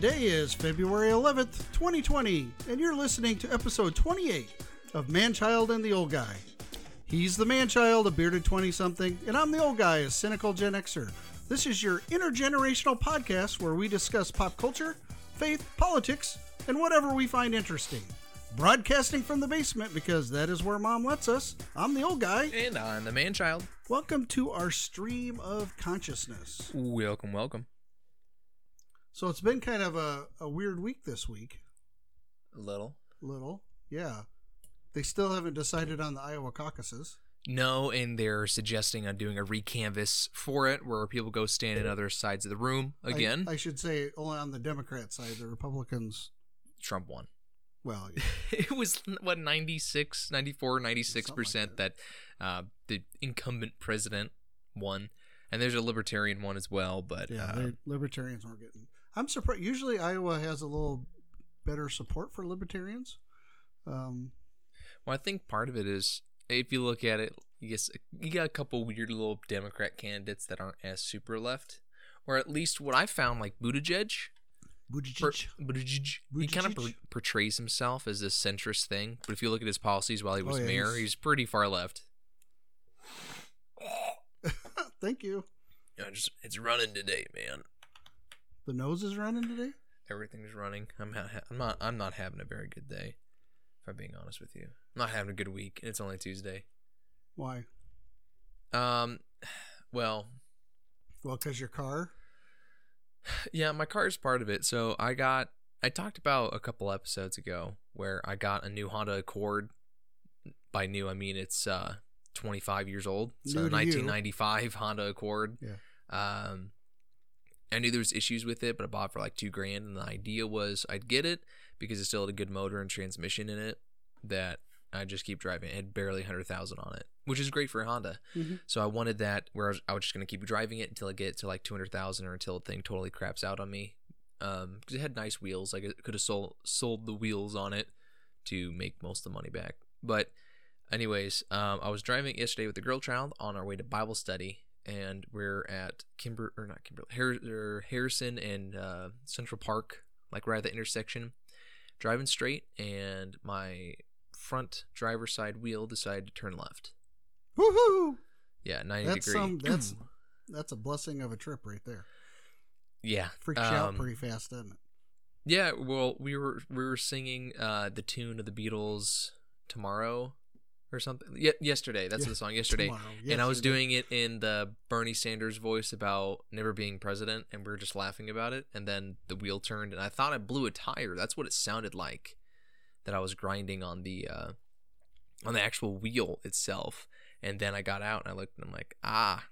Today is February 11th, 2020, and you're listening to episode 28 of Manchild and the Old Guy. He's the manchild, a bearded 20 something, and I'm the old guy, a cynical Gen Xer. This is your intergenerational podcast where we discuss pop culture, faith, politics, and whatever we find interesting. Broadcasting from the basement because that is where mom lets us. I'm the old guy. And I'm the man child. Welcome to our stream of consciousness. Welcome, welcome. So it's been kind of a, a weird week this week. A little. Little. Yeah. They still haven't decided on the Iowa caucuses. No, and they're suggesting on doing a recanvass for it where people go stand in other sides of the room again. I, should say only on the Democrat side. The Republicans, Trump won. well, yeah. it was what 96 94 96% like that uh, the incumbent president won and there's a libertarian one as well but Yeah, uh, libertarians weren't getting. I'm surprised. Usually, Iowa has a little better support for libertarians. Um, well i think part of it is if you look at it you guess you got a couple weird little democrat candidates that aren't as super left or at least what i found like buttigieg Buttigieg. per, Buttigieg, he kind of Buttigieg? portrays himself as this centrist thing but if you look at his policies while he was Oh, yeah, mayor he's- he's pretty far left Thank you. yeah, just it's running today man The nose is running today. everything's running. I'm ha- I'm not I'm not having a very good day. If I'm being honest with you, I'm not having a good week. and It's only Tuesday. Why? Um, well, Well, because your car. yeah, my car is part of it. So I got I talked about a couple episodes ago where I got a new Honda Accord. By new, I mean it's uh 25 years old. So New to you. 1995 Honda Accord. Yeah. Um, I knew there was issues with it, but I bought it for like two grand, and the idea was I'd get it because it still had a good motor and transmission in it. That I just keep driving. It had barely hundred thousand on it, which is great for a Honda. Mhm. So I wanted that where I was, I was just gonna keep driving it until I get to like two hundred thousand or until the thing totally craps out on me. Um, because it had nice wheels. Like it could have sold sold the wheels on it to make most of the money back. But anyways, um, I was driving yesterday with the girl child on our way to Bible study, and we're at Kimber or not Kimberly Har- or Harrison and uh, Central Park, like right at the intersection, driving straight, and my front driver's side wheel decided to turn left. Woohoo! Yeah, ninety That's degree. some. That's that's a blessing of a trip right there. yeah, Freaks you out um, pretty fast, doesn't it? Yeah, well, we were we were singing uh, the tune of the Beatles tomorrow or something. Ye- yesterday, that's Yeah, the song. Yesterday, Tomorrow. and I was Yesterday. doing it in the Bernie Sanders voice about never being president, and we were just laughing about it. And then the wheel turned, and I thought I blew a tire. That's what it sounded like. That I was grinding on the uh, on the actual wheel itself. And then I got out and I looked, and I'm like, ah,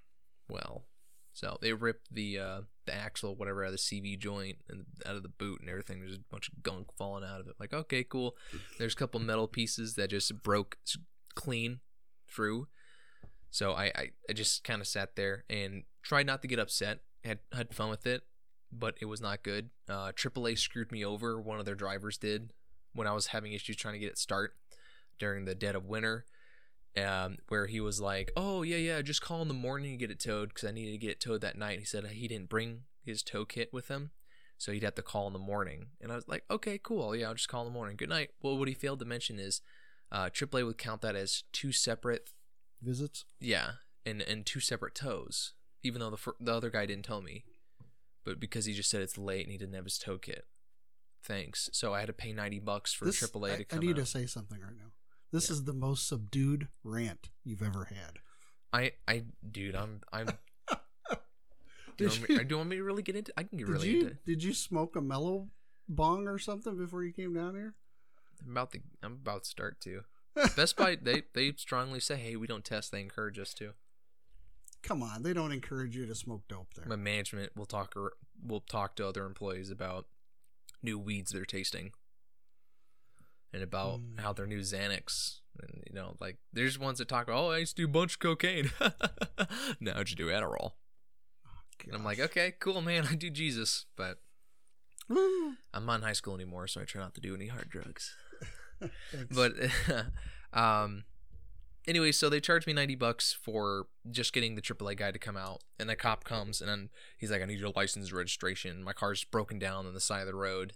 well. So they ripped the uh, the axle, whatever, out of the CV joint and out of the boot and everything. There's a bunch of gunk falling out of it. Like, okay, cool. There's a couple metal pieces that just broke clean through. So I, I, I just kind of sat there and tried not to get upset. Had had fun with it, but it was not good. Uh, AAA screwed me over. One of their drivers did when I was having issues trying to get it start during the dead of winter. Um, where he was like, "Oh yeah, yeah, just call in the morning and get it towed because I needed to get it towed that night." He said he didn't bring his tow kit with him, so he'd have to call in the morning. And I was like, "Okay, cool, yeah, I'll just call in the morning. Good night." Well, what he failed to mention is, uh, AAA would count that as two separate visits. yeah, and and two separate tows. even though the fir- the other guy didn't tell me, but because he just said it's late and he didn't have his tow kit. Thanks. So I had to pay ninety bucks for This- AAA I, to come. I need out. to say something right now. This Yeah. is the most subdued rant you've ever had. I I dude, I'm I'm. Do you, want me, you- do you want me to really get into? I can get Did really you into. did you smoke a mellow bong or something before you came down here? I'm about to. I'm about to start to. Best Buy they they strongly say, hey, we don't test. They encourage us to. Come on, they don't encourage you to smoke dope there. My management will talk or will talk to other employees about new weeds they're tasting, and about Mm. how their new Xanax. And you know, like there's ones that talk about, oh, I used to do a bunch of cocaine. now I just do Adderall. And I'm like, okay, cool, man. I do Jesus, but Woo. I'm not in high school anymore, so I try not to do any hard drugs. But um, anyway, so they charged me 90 bucks for just getting the AAA guy to come out. And the cop comes and then he's like, I need your license registration. My car's broken down on the side of the road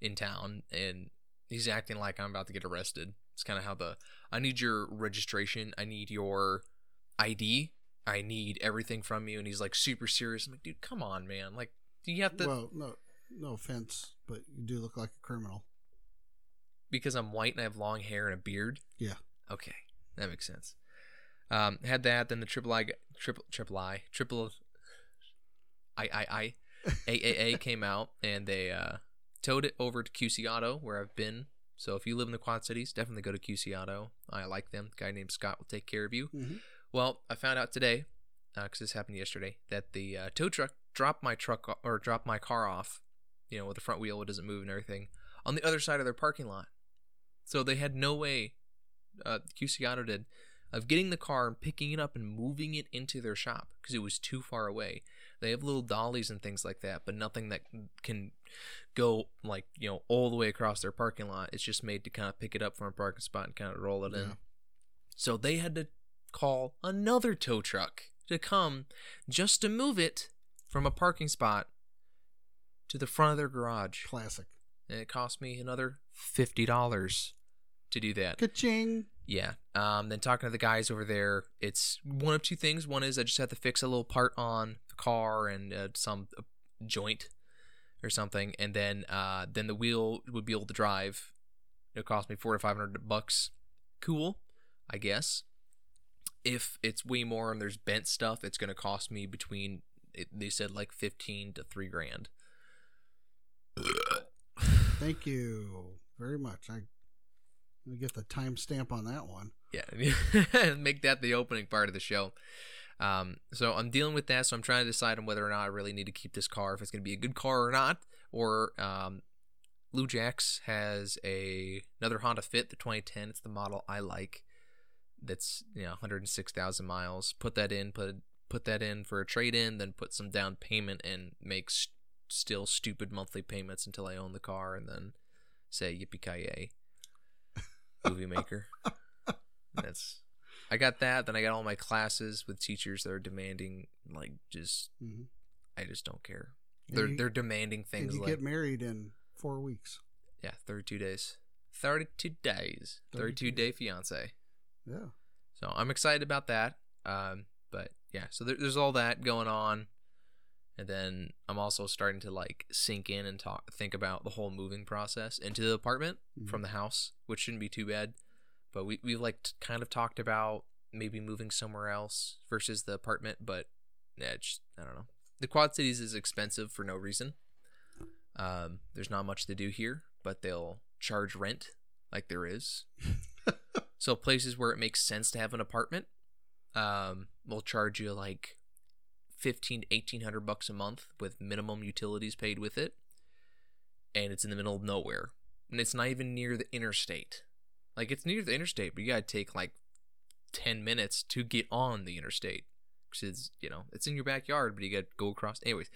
in town. And he's acting like I'm about to get arrested. It's kind of how the I need your registration. I need your ID. I need everything from you. And he's like super serious. I'm like, dude, come on, man. Like, do you have to. well, no, no offense, but you do look like a criminal. Because I'm white and I have long hair and a beard. Yeah. Okay, that makes sense. Um, had that, then the triple I, triple triple I, triple I I I AAA came out and they uh, towed it over to QC Auto where I've been. So if you live in the Quad Cities, definitely go to QC Auto. I like them. A guy named Scott will take care of you. Mhm. Well, I found out today, because this happened yesterday, that the uh, tow truck dropped my truck or dropped my car off, you know, with the front wheel, it doesn't move and everything, on the other side of their parking lot. So they had no way, uh, QC Auto did, of getting the car and picking it up and moving it into their shop because it was too far away. They have little dollies and things like that, but nothing that can go like you know all the way across their parking lot. It's just made to kind of pick it up from a parking spot and kind of roll it in. So they had to call another tow truck to come just to move it from a parking spot to the front of their garage. Classic. And it cost me another fifty dollars to do that. Ka-ching. Yeah. Um, then talking to the guys over there, it's one of two things. One is I just have to fix a little part on the car and uh, some uh, joint or something, and then uh, then the wheel would be able to drive. It cost me four to five hundred bucks. Cool, I guess. If it's way more and there's bent stuff, it's gonna cost me between. It, they said like fifteen to three grand. Thank you very much. I me get the timestamp on that one. Yeah, make that the opening part of the show. Um, so I'm dealing with that. So I'm trying to decide on whether or not I really need to keep this car, if it's going to be a good car or not. Or um, Lou has a another Honda Fit, the 2010. It's the model I like. That's you know 106,000 miles. Put that in, put put that in for a trade in, then put some down payment and make st- still stupid monthly payments until I own the car, and then say yippee ki yay, movie maker. That's I got that. Then I got all my classes with teachers that are demanding like just hmm I just don't care. And They're you- they're demanding And things you like get married in four weeks. yeah, thirty two days, thirty two days, thirty 32 day fiance. Yeah. So I'm excited about that. Um, but yeah, so there, there's all that going on, and then I'm also starting to like sink in and talk, think about the whole moving process into the apartment Mhm. from the house, which shouldn't be too bad. But we we like t- kind of talked about maybe moving somewhere else versus the apartment, but yeah, just, I don't know. The Quad Cities is expensive for no reason. Um, there's not much to do here, but they'll charge rent like there is. so places where it makes sense to have an apartment, um, will charge you like fifteen to eighteen hundred bucks a month with minimum utilities paid with it, and it's in the middle of nowhere, and it's not even near the interstate. Like it's near the interstate, but you gotta take like ten minutes to get on the interstate. Cause it's you know it's in your backyard, but you gotta go across. Anyways,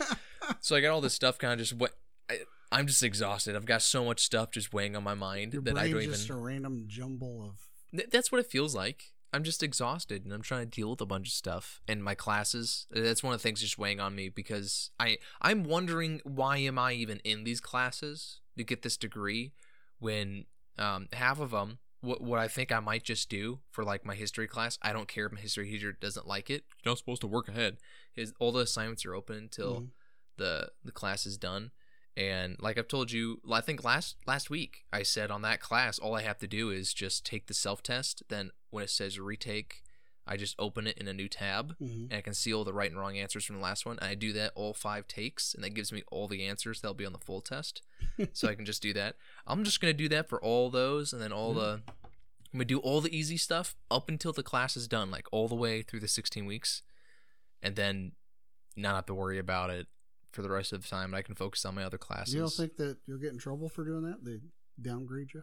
so I got all this stuff kind of just what. I, I'm just exhausted. I've got so much stuff just weighing on my mind Your that I don't even. just a random jumble of. That's what it feels like. I'm just exhausted and I'm trying to deal with a bunch of stuff and my classes. That's one of the things just weighing on me because I I'm wondering why am I even in these classes to get this degree when um, half of them what what I think I might just do for like my history class. I don't care if my history teacher doesn't like it. You're not supposed to work ahead. Is all the assignments are open until Mhm. the the class is done and like i've told you i think last last week i said on that class all i have to do is just take the self test then when it says retake i just open it in a new tab Mhm. and i can see all the right and wrong answers from the last one. And i do that all five takes and that gives me all the answers that'll be on the full test. So i can just do that. I'm just going to do that for all those and then all Yeah. the i'm going to do all the easy stuff up until the class is done like all the way through the 16 weeks. And then not have to worry about it for the rest of the time. And I can focus on my other classes. You don't think that you'll get in trouble for doing that? They downgrade you?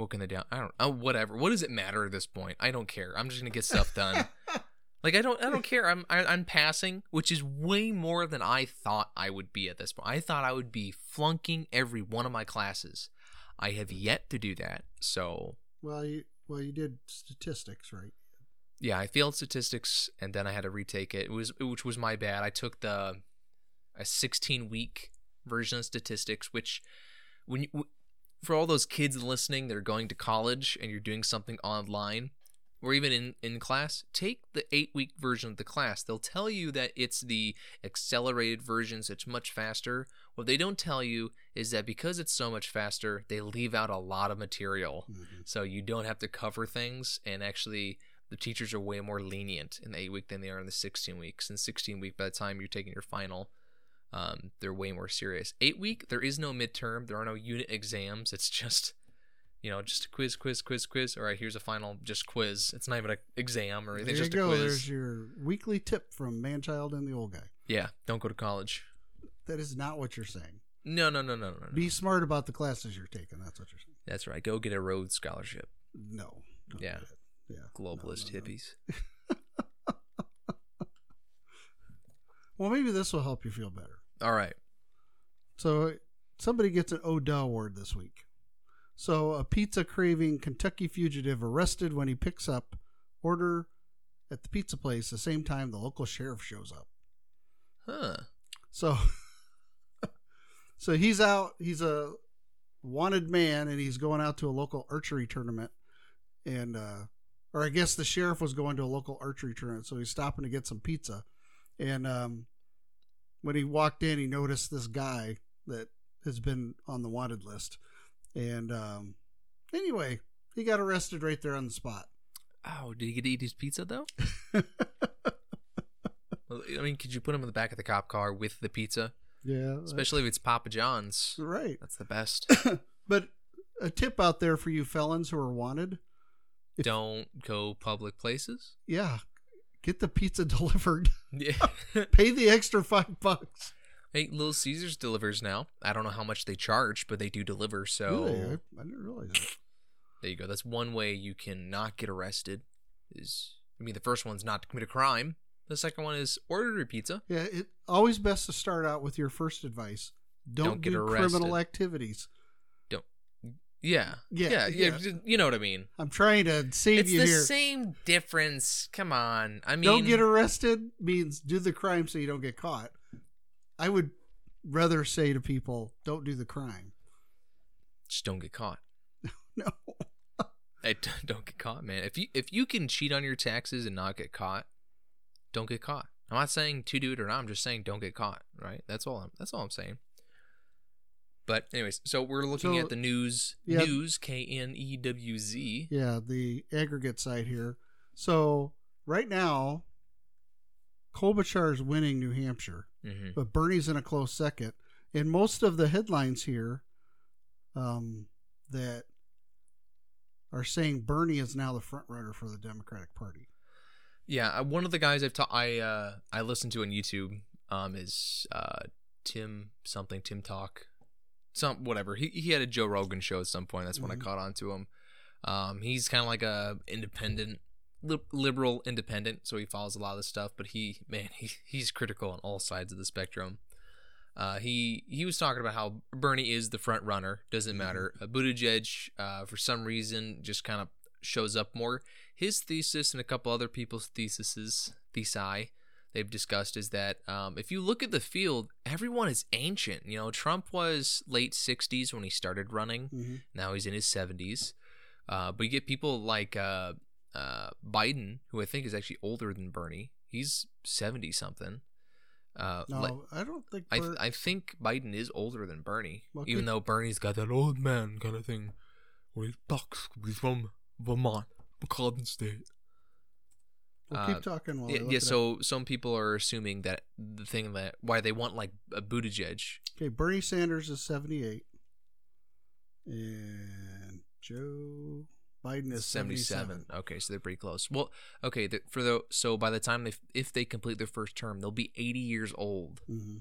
what can they down? I don't. Oh, whatever. What does it matter at this point? I don't care. I'm just gonna get stuff done. like I don't. I don't care. I'm. I, I'm passing, which is way more than I thought I would be at this point. I thought I would be flunking every one of my classes. I have yet to do that. So well, you well, you did statistics, right? Yeah, I failed statistics and then I had to retake it. It was which was my bad. I took the a 16 week version of statistics, which when you, for all those kids listening that are going to college and you're doing something online or even in, in class, take the eight week version of the class. They'll tell you that it's the accelerated version, so it's much faster. What they don't tell you is that because it's so much faster, they leave out a lot of material. Mhm. So you don't have to cover things, and actually, the teachers are way more lenient in the eight week than they are in the 16 weeks. In 16 week, by the time you're taking your final, um, they're way more serious. Eight week, there is no midterm, there are no unit exams. It's just, you know, just a quiz, quiz, quiz, quiz. All right, here's a final, just quiz. It's not even an exam or anything, There you just go. a quiz. There's your weekly tip from Manchild and the Old Guy. Yeah, don't go to college. That is not what you're saying. No, no, no, no, no, no. Be smart about the classes you're taking. That's what you're saying. That's right. Go get a Rhodes scholarship. No. Yeah. Yeah. Globalist no, no. hippies. Well, maybe this will help you feel better. All right. So somebody gets an Odell award this week. So a pizza craving Kentucky fugitive arrested when he picks up order at the pizza place the same time the local sheriff shows up. Huh. So so he's out, he's a wanted man and he's going out to a local archery tournament and uh or I guess the sheriff was going to a local archery tournament, so he's stopping to get some pizza. And um when he walked in, he noticed this guy that has been on the wanted list. And um anyway, he got arrested right there on the spot. Oh, did he get to eat his pizza though? Well, I mean, could you put him in the back of the cop car with the pizza? yeah. Especially if it's Papa John's. right. That's the best. But a tip out there for you felons who are wanted, If- Don't go public places. yeah, get the pizza delivered. Yeah. Pay the extra five bucks. hey, Little Caesars delivers now. I don't know how much they charge, but they do deliver. So Really? I, I didn't realize that. there you go. That's one way you can not get arrested. Is I mean, the first one's not to commit a crime. The second one is order your pizza. Yeah, it always best to start out with your first advice. Don't, Don't get do criminal activities. Yeah. Yeah, Yeah. yeah. You know what I mean. I'm trying to save you. It's you the here. same difference. Come on. I mean, don't get arrested means do the crime so you don't get caught. I would rather say to people, don't do the crime. just don't get caught. No. D- don't get caught, man. If you if you can cheat on your taxes and not get caught, don't get caught. I'm not saying to do it or not. I'm just saying don't get caught. Right? That's all. I'm, that's all I'm saying. But anyways, so we're looking So- at the news. Yeah. News K N E W Z. Yeah, the aggregate side here. So right now, Klobuchar is winning New Hampshire, Mm-hmm. but Bernie's in a close second. And most of the headlines here um, that are saying Bernie is now the front runner for the Democratic Party. Yeah, uh, one of the guys I've ta- I uh I listen to on YouTube um is uh Tim something Tim Talk, some whatever. He he had a Joe Rogan show at some point. That's when Mhm. I caught on to him. Um, he's kind of like a independent, li- liberal independent, so he follows a lot of this stuff. But he man, he he's critical on all sides of the spectrum. Uh, he he was talking about how Bernie is the front runner. Doesn't matter. Uh, Buttigieg, uh, for some reason, just kind of shows up more. His thesis and a couple other people's theses, thesi, they've discussed is that um, if you look at the field, everyone is ancient. You know, Trump was late '60s when he started running. Mm-hmm. Now he's in his 70s. Uh, but you get people like uh, uh, Biden, who I think is actually older than Bernie. He's 70 something. Uh, No, like- I don't think. I, Bert- I think Biden is older than Bernie, Well, even though Bernie's got that old man kind of thing where he talks. He's from Vermont, McClellan State. We'll uh, keep talking while Yeah, yeah, it up. so some people are assuming that the thing that why they want like a Buttigieg. Okay, Bernie Sanders is 78. And Joe Biden is 77. 77. Okay, so they're pretty close. Well, okay, the, for the so by the time they if they complete their first term, they'll be 80 years old. hmm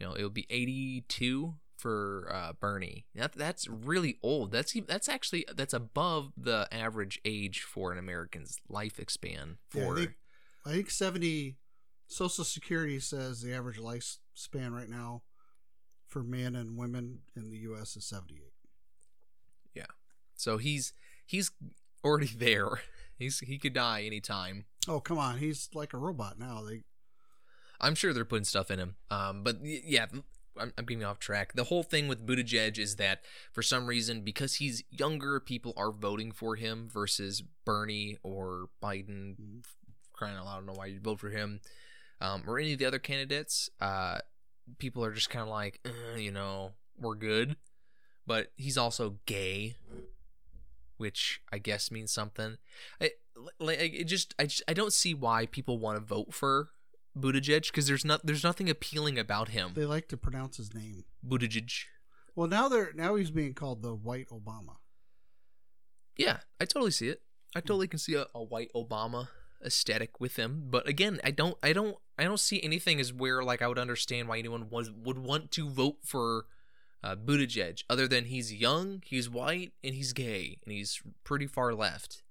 You know, it'll be 82 for uh, Bernie. That that's really old. That's that's actually that's above the average age for an American's life span Yeah, I for think, I think 70 Social Security says the average lifespan right now for men and women in the U.S. is 78. Yeah, So he's he's already there. He's he could die anytime. Oh come on, he's like a robot now. They I'm sure they're putting stuff in him. Um, but yeah, I'm, I'm getting off track. The whole thing with Buttigieg is that for some reason, because he's younger, people are voting for him versus Bernie or Biden. Crying out loud, I don't know why you'd vote for him um, or any of the other candidates. Uh, people are just kind of like, "Uh, you know, we're good. But he's also gay, which I guess means something. I, like, it just, I just, I don't see why people want to vote for Buttigieg because there's not, there's nothing appealing about him. they like to pronounce his name. Buttigieg. Well, now they're now he's being called the White Obama. Yeah, I totally see it. I totally can see a, a white Obama aesthetic with him. But again, I don't, I don't, I don't see anything as where like I would understand why anyone was would want to vote for uh, Buttigieg other than he's young, he's white, and he's gay, and he's pretty far left.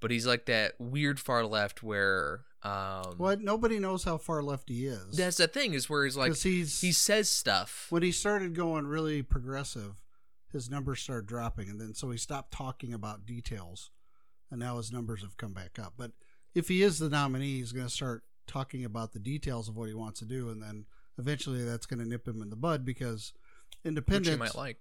But he's like that weird far left where um, What? Nobody knows how far left he is. That's the thing is where he's like he's he says stuff. when he started going really progressive, his numbers started dropping, and then so he stopped talking about details, and now his numbers have come back up. But if he is the nominee, he's going to start talking about the details of what he wants to do, and then eventually that's going to nip him in the bud because Which independents you might like.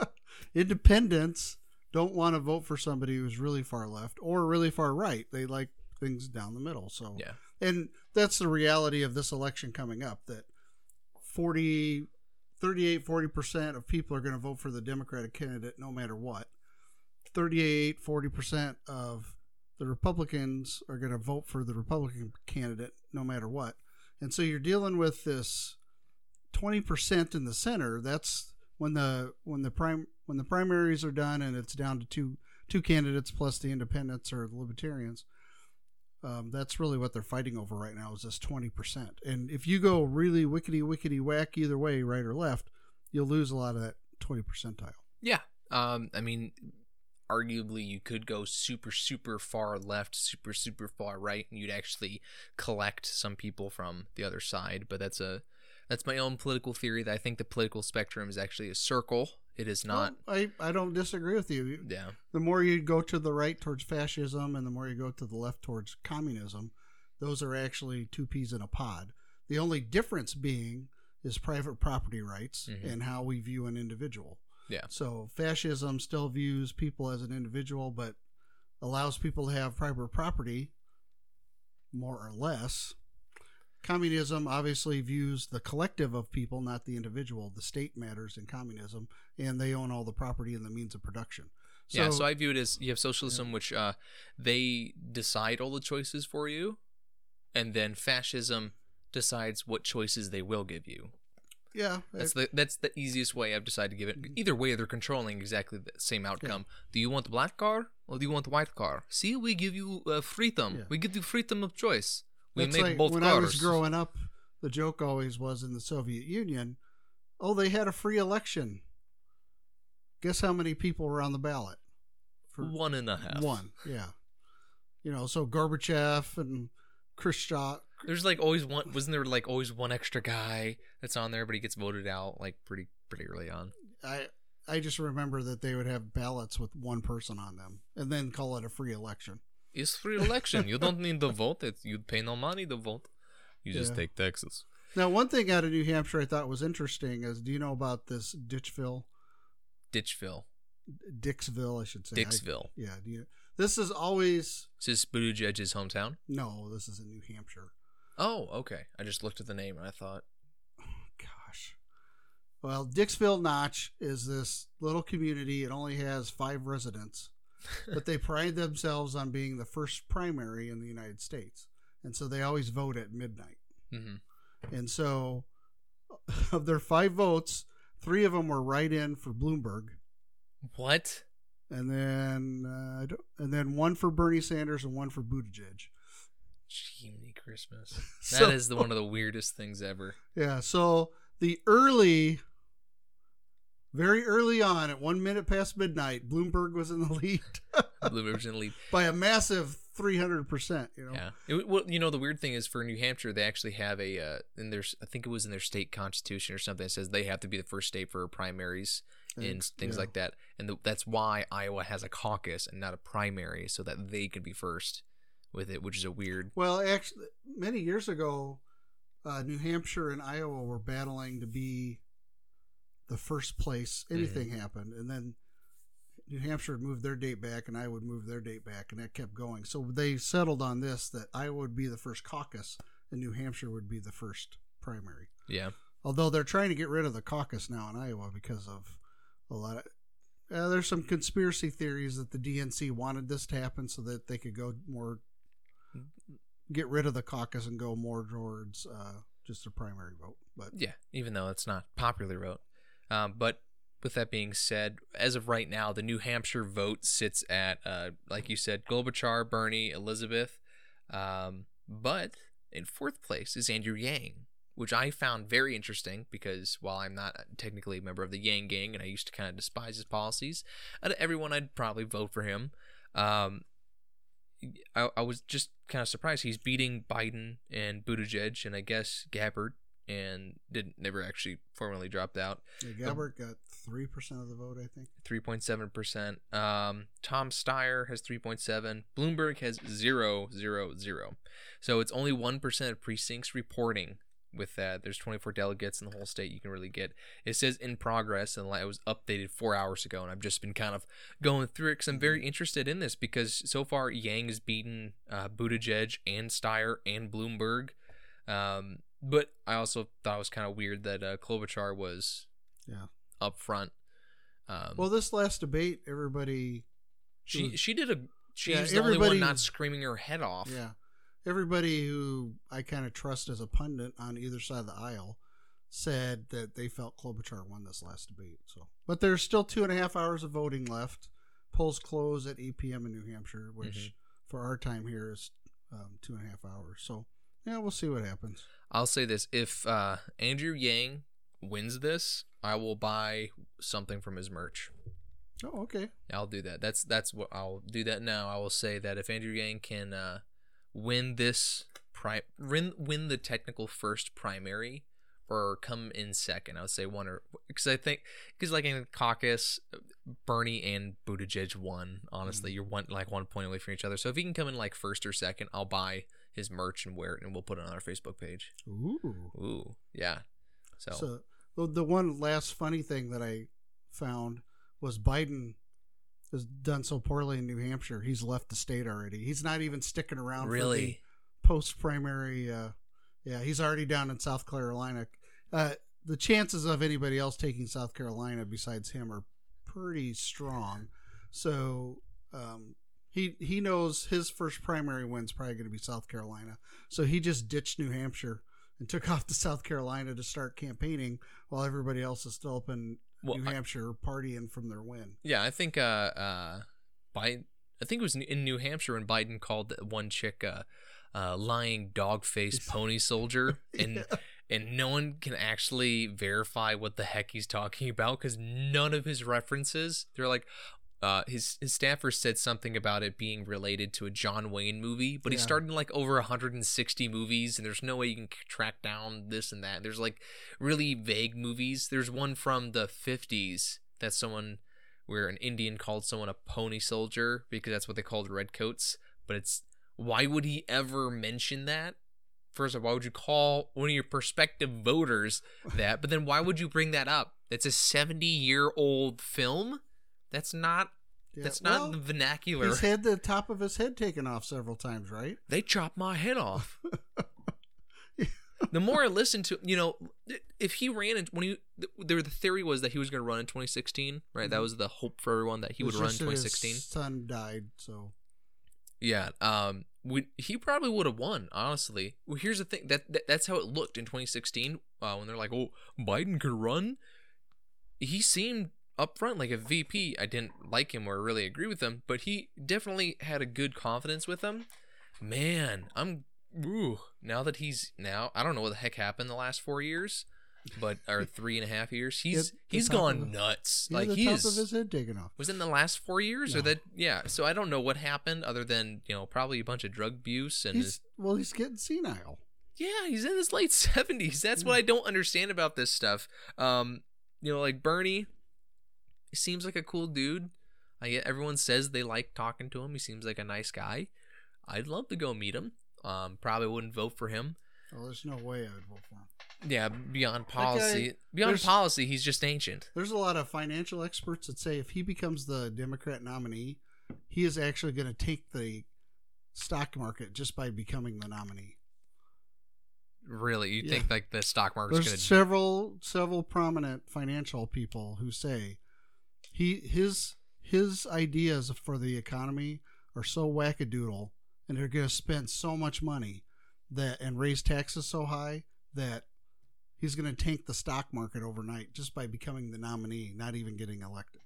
independents don't want to vote for somebody who's really far left or really far right. They like things down the middle. So Yeah. and that's the reality of this election coming up that 40 38 40% of people are going to vote for the democratic candidate no matter what 38 40% of the republicans are going to vote for the republican candidate no matter what and so you're dealing with this 20% in the center that's when the when the prime when the primaries are done and it's down to two two candidates plus the independents or the libertarians um, that's really what they're fighting over right now is this 20% and if you go really wickety wickety whack either way right or left you'll lose a lot of that 20 percentile Yeah. Um, I mean, arguably, you could go super, super far left, super, super far right, and you'd actually collect some people from the other side. But that's a that's my own political theory. That I think the political spectrum is actually a circle. It is not. Well, I, I don't disagree with you Yeah. the more you go to the right towards fascism and the more you go to the left towards communism those are actually two peas in a pod the only difference being is private property rights Mhm. and how we view an individual Yeah. So fascism still views people as an individual, but allows people to have private property, more or less. Communism obviously views the collective of people, not the individual. The state matters in communism, and they own all the property and the means of production. yeah. So I view it as you have socialism, which uh, they decide all the choices for you, and then fascism decides what choices they will give you. yeah, That's the that's the easiest way I've decided to give it. Mm-hmm. Either way, they're controlling exactly the same outcome. Do you want the black car or do you want the white car? See, we give you uh, freedom. Yeah. We give you freedom of choice. We That's make like both when cars. I was growing up, the joke always was in the Soviet Union, oh, they had a free election. Guess how many people were on the ballot? For One and a half. One, yeah. You know, so Gorbachev and Khrushchev. There's like always one. Wasn't there like always one extra guy that's on there, but he gets voted out like pretty pretty early on. I I just remember that they would have ballots with one person on them, and then call it a free election. It's free election. you don't need to vote. It you pay no money to vote. You just Yeah. take taxes. Now, one thing out of New Hampshire I thought was interesting is, do you know about this Ditchville, Ditchville, Dixville, I should say. I- Dixville. yeah. Do you, this is always Is this Buttigieg's hometown? no. This is in New Hampshire. Oh, okay. I just looked at the name and I thought, Gosh. Well, Dixville Notch is this little community. It only has five residents, but they pride themselves on being the first primary in the United States. And so they always vote at midnight. hmm And so of their five votes, three of them were right in for Bloomberg. what? And then, uh, and then one for Bernie Sanders and one for Buttigieg. Jiminy Christmas. So- That is the, one of the weirdest things ever. Yeah. So the early, very early on, at one minute past midnight, Bloomberg was in the lead Bloomberg's in the lead. by a massive three hundred percent. You know. Yeah. It, well, you know, the weird thing is for New Hampshire, they actually have a, uh, in their, I think it was in their state constitution or something that says they have to be the first state for primaries. and Ex- things yeah. like that. And the, that's why Iowa has a caucus and not a primary, so that they can be first with it, which is a weird. Well, actually, many years ago, uh, New Hampshire and Iowa were battling to be the first place anything happened, and then New Hampshire would move their date back, and I would move their date back, and that kept going. So they settled on this that Iowa would be the first caucus, and New Hampshire would be the first primary. Yeah, Although they're trying to get rid of the caucus now in Iowa because of a lot of. Uh, there's some conspiracy theories that the DNC wanted this to happen so that they could go more, get rid of the caucus and go more towards uh, just a primary vote. But yeah. Even though it's not popular vote, um, but with that being said, as of right now, the New Hampshire vote sits at, uh, like you said, Klobuchar, Bernie, Elizabeth, um, but in fourth place is Andrew Yang, which I found very interesting because while I'm not technically a member of the Yang Gang and I used to kind of despise his policies, out of everyone I'd probably vote for him. Um, I, I was just kind of surprised he's beating Biden and Buttigieg and I guess Gabbard and didn't never actually formally dropped out. yeah, Gabbard got three percent of the vote, I think. 3.7%. Um, Tom Steyer has 3.7. Bloomberg has 0, 0, 0. So it's only 1% of precincts reporting with that. There's 24 delegates in the whole state you can really get. It says in progress, and it was updated four hours ago, and I've just been kind of going through it because I'm very interested in this because so far Yang has beaten uh, Buttigieg and Steyer and Bloomberg. Um, but I also thought it was kind of weird that uh, Klobuchar was Yeah. up front. Um, Well, this last debate, everybody, she was- she did a she Yeah, was the only one everybody- not screaming her head off. yeah, everybody who I kind of trust as a pundit on either side of the aisle said that they felt Klobuchar won this last debate. So, but there's still two and a half hours of voting left. Polls close at 8 p.m. in New Hampshire, which Mhm. for our time here is um, two and a half hours. So, yeah, we'll see what happens. I'll say this: if uh, Andrew Yang wins this, I will buy something from his merch. Oh, okay. I'll do that. That's that's what I'll do that now. I will say that if Andrew Yang can uh, win this pri- win win the technical first primary or come in second, I would say one or because I think because like in the caucus, Bernie and Buttigieg won. Honestly, you're one like one point away from each other. So if he can come in like first or second, I'll buy his merch and wear it, and we'll put it on our Facebook page. Ooh. Ooh, yeah. So, So the, the one last funny thing that I found was Biden has done so poorly in New Hampshire. He's left the state already. He's not even sticking around really, post primary. Uh, yeah, he's already down in South Carolina. Uh, the chances of anybody else taking South Carolina besides him are pretty strong. So um, he he knows his first primary win's probably going to be South Carolina. So he just ditched New Hampshire and took off to South Carolina to start campaigning while everybody else is still up in well, New I- Hampshire partying from their win. yeah, I think uh, uh, Biden. I think it was in New Hampshire when Biden called that one chick uh, uh, lying dog faced pony soldier, and Yeah. and no one can actually verify what the heck he's talking about because none of his references. They're like. Uh, his his staffer said something about it being related to a John Wayne movie, but he Yeah. in like over 160 movies, and there's no way you can track down this and that. There's like really vague movies. There's one from the 50s that someone where an Indian called someone a pony soldier because that's what they called redcoats. But it's why would he ever mention that? First of all, why would you call one of your prospective voters that? But then why would you bring that up? That's a 70 year old film. That's not. Yeah, That's not well, vernacular. He's had the top of his head taken off several times, right? they chopped my head off. the more I listen to, you know, if he ran in when he, there the theory was that he was going to run in 2016, right? That Mhm. was the hope for everyone that he would run in just that his 2016. Son died, so Yeah, um, we, he probably would have won. Honestly, well, here's the thing that, that that's how it looked in 2016 uh, when they're like, "Oh, Biden could run." He seemed up front like a VP. I didn't like him or really agree with him, but he definitely had a good confidence with him. Man, I'm ooh, now that he's now I don't know what the heck happened the last four years, but or three and a half years. He's he's gone nuts. he like the he's top of his head taken off. was it in the last four years or that yeah so i don't know what happened other than you know probably a bunch of drug abuse and He's well, he's getting senile. yeah he's in his late 70s that's what i don't understand about this stuff um you know like bernie seems like a cool dude. I get everyone says they like talking to him. He seems like a nice guy. I'd love to go meet him. Um, probably wouldn't vote for him. Well, there's no way I would vote for him. Yeah, beyond guy- policy, beyond policy, he's just ancient. There's a lot of financial experts that say if he becomes the Democrat nominee, he is actually going to take the stock market just by becoming the nominee. Really, you Yeah. think like the stock market's There's gonna? several several prominent financial people who say he his his ideas for the economy are so wackadoodle and they're going to spend so much money that and raise taxes so high that he's going to tank the stock market overnight just by becoming the nominee, not even getting elected.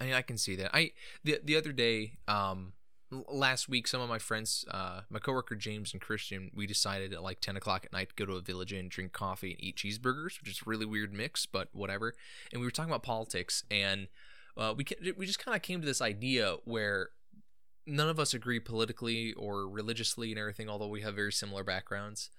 I, mean, I can see that. I the the other day, um, last week, some of my friends, uh, my coworker James and Christian, we decided at like ten o'clock at night to go to a village inn, drink coffee, and eat cheeseburgers, which is a really weird mix, but whatever. And we were talking about politics, and uh, we ca- we just kind of came to this idea where none of us agree politically or religiously and everything, although we have very similar backgrounds.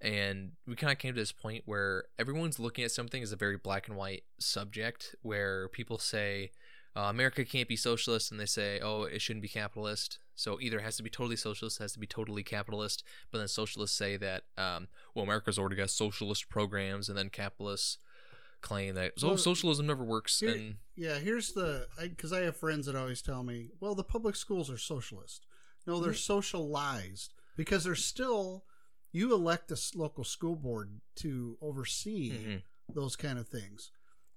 And we kind of came to this point where everyone's looking at something as a very black and white subject, where people say, uh, America can't be socialist, and they say, oh, it shouldn't be capitalist. So either it has to be totally socialist, has to be totally capitalist. But then socialists say that, um, well, America's already got socialist programs, and then capitalists claim that oh, Well, socialism never works. here- and Yeah, here's the because I, have friends that always tell me, well, the public schools are socialist. No, they're socialized because they're still you elect a local school board to oversee Mhm. those kind of things.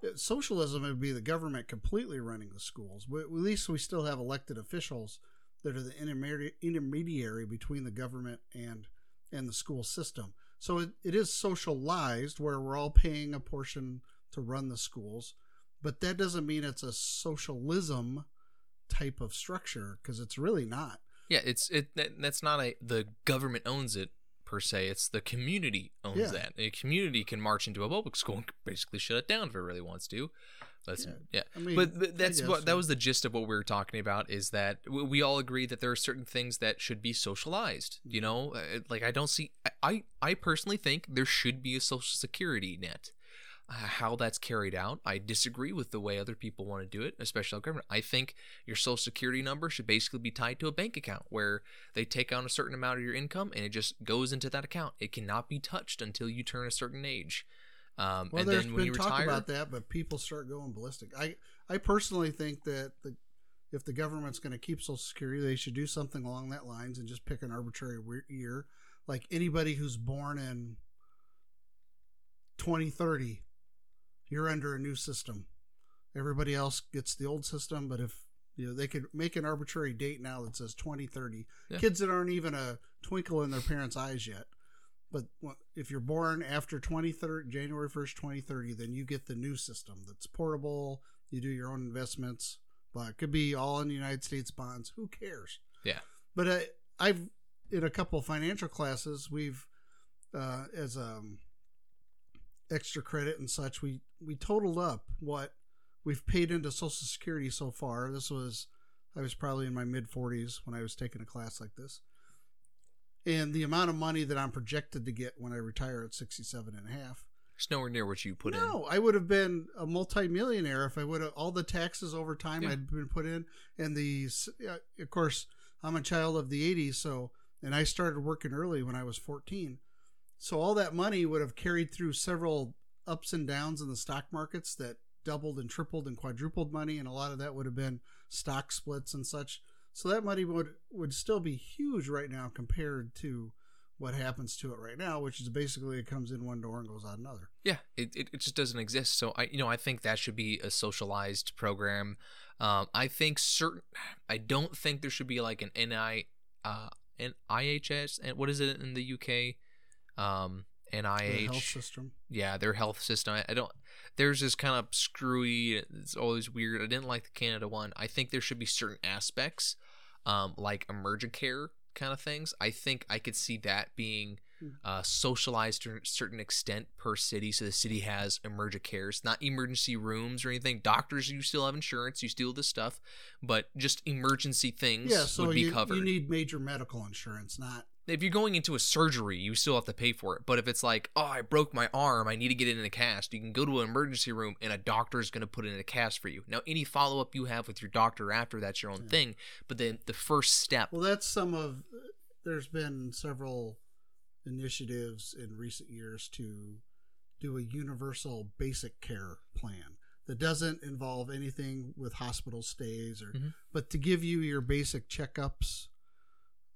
Uh, Socialism would be the government completely running the schools. But at least we still have elected officials that are the intermedi- intermediary between the government and and the school system. So it, it is socialized where we're all paying a portion to run the schools, but that doesn't mean it's a socialism type of structure because it's really not. yeah, it's it. That, that's not a the government owns it per se. It's the community owns Yeah. that. A community can march into a public school and basically shut it down if it really wants to. That's Yeah. yeah. I mean, but th- that's what so. that was the gist of what we were talking about is that w- we all agree that there are certain things that should be socialized you know Uh, like i don't see I- i personally think there should be a social security net how that's carried out. I disagree with the way other people want to do it especially our government. I think your social security number should basically be tied to a bank account where they take out a certain amount of your income and it just goes into that account. It cannot be touched until you turn a certain age. Um, Well, and there's then when been you talk retire about that, but people start going ballistic. I I personally think that the if the government's going to keep Social Security, they should do something along that lines and just pick an arbitrary year, like anybody who's born in 2030, you're under a new system. Everybody else gets the old system, but if you know they could make an arbitrary date now that says 2030, Yeah. kids that aren't even a twinkle in their parents' eyes yet. But if you're born after 2030, January 1st, 2030, then you get the new system that's portable. You do your own investments, but it could be all in the United States bonds. Who cares? Yeah. But I, I've in a couple of financial classes, we've uh, as um, extra credit and such, we we totaled up what we've paid into Social Security so far. This was I was probably in my mid 40s when I was taking a class like this and the amount of money that I'm projected to get when I retire at 67 and a half. it's nowhere near what you put in no, I would have been a multimillionaire if I would have all the taxes over time Yeah. had been put in, and the uh, of course I'm a child of the 80s, so and I started working early when I was 14, so all that money would have carried through several ups and downs in the stock markets that doubled and tripled and quadrupled money, and a lot of that would have been stock splits and such. So that money would would still be huge right now compared to what happens to it right now, which is basically it comes in one door and goes out another. Yeah, it, it, it just doesn't exist. So I you know I think that should be a socialized program. Um, I think certain. I don't think there should be like an NI, uh, an IHS and what is it in the UK, um, NIH. health system. yeah, their health system. I, I don't. There's this kind of screwy. It's always weird. I didn't like the Canada one. I think there should be certain aspects, um, like emergent care kind of things. I think I could see that being Hmm. uh, socialized to a certain extent per city. So the city has emergent cares, not emergency rooms or anything. Doctors, you still have insurance. You still this stuff, but just emergency things Yeah, so would be you, covered. you need major medical insurance, not if you're going into a surgery, you still have to pay for it. But if it's like, oh, I broke my arm, I need to get it in a cast, you can go to an emergency room and a doctor is going to put it in a cast for you. Now, any follow up you have with your doctor after that's your own Yeah. thing. But then the first step, Well, that's some of. There's been several initiatives in recent years to do a universal basic care plan that doesn't involve anything with hospital stays or, Mhm. but to give you your basic checkups,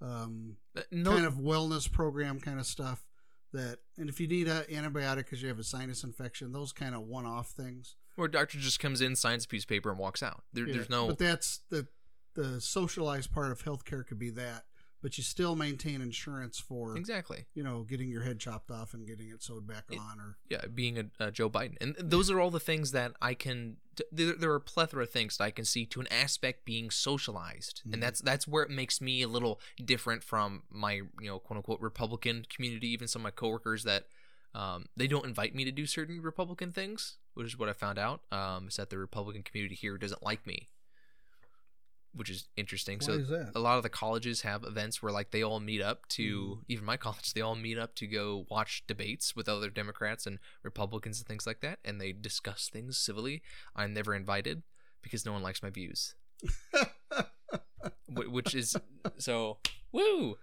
um, uh, no, kind of wellness program kind of stuff. That and if you need an antibiotic because you have a sinus infection, those kind of one-off things. where a doctor just comes in, signs a piece of paper, and walks out. There, Yeah, There's no. But that's the the socialized part of healthcare could be that, but you still maintain insurance for Exactly. you know getting your head chopped off and getting it sewed back It- on or yeah, being a, a Joe Biden, and those are all the things that I can. There, there are a plethora of things that I can see to an aspect being socialized, Mhm. and that's that's where it makes me a little different from my you know quote unquote Republican community. Even some of my coworkers that um, they don't invite me to do certain Republican things, which is what I found out. Um, is that the Republican community here doesn't like me, which is interesting. why so is a lot of the colleges have events where like they all meet up to Mm. even my college they all meet up to go watch debates with other democrats and republicans and things like that and they discuss things civilly i'm never invited because no one likes my views which is so woo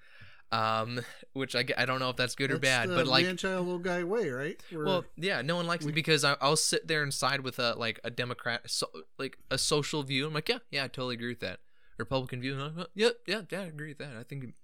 um which I, I don't know if that's good or bad but like child little guy way, right? Where- well, yeah, no one likes we- me because I, I'll sit there and side with a like a Democrat, so, like a social view. I'm like, yeah, yeah, I totally agree with that. Republican view, and I'm like, yeah, yeah, yeah, I agree with that. I think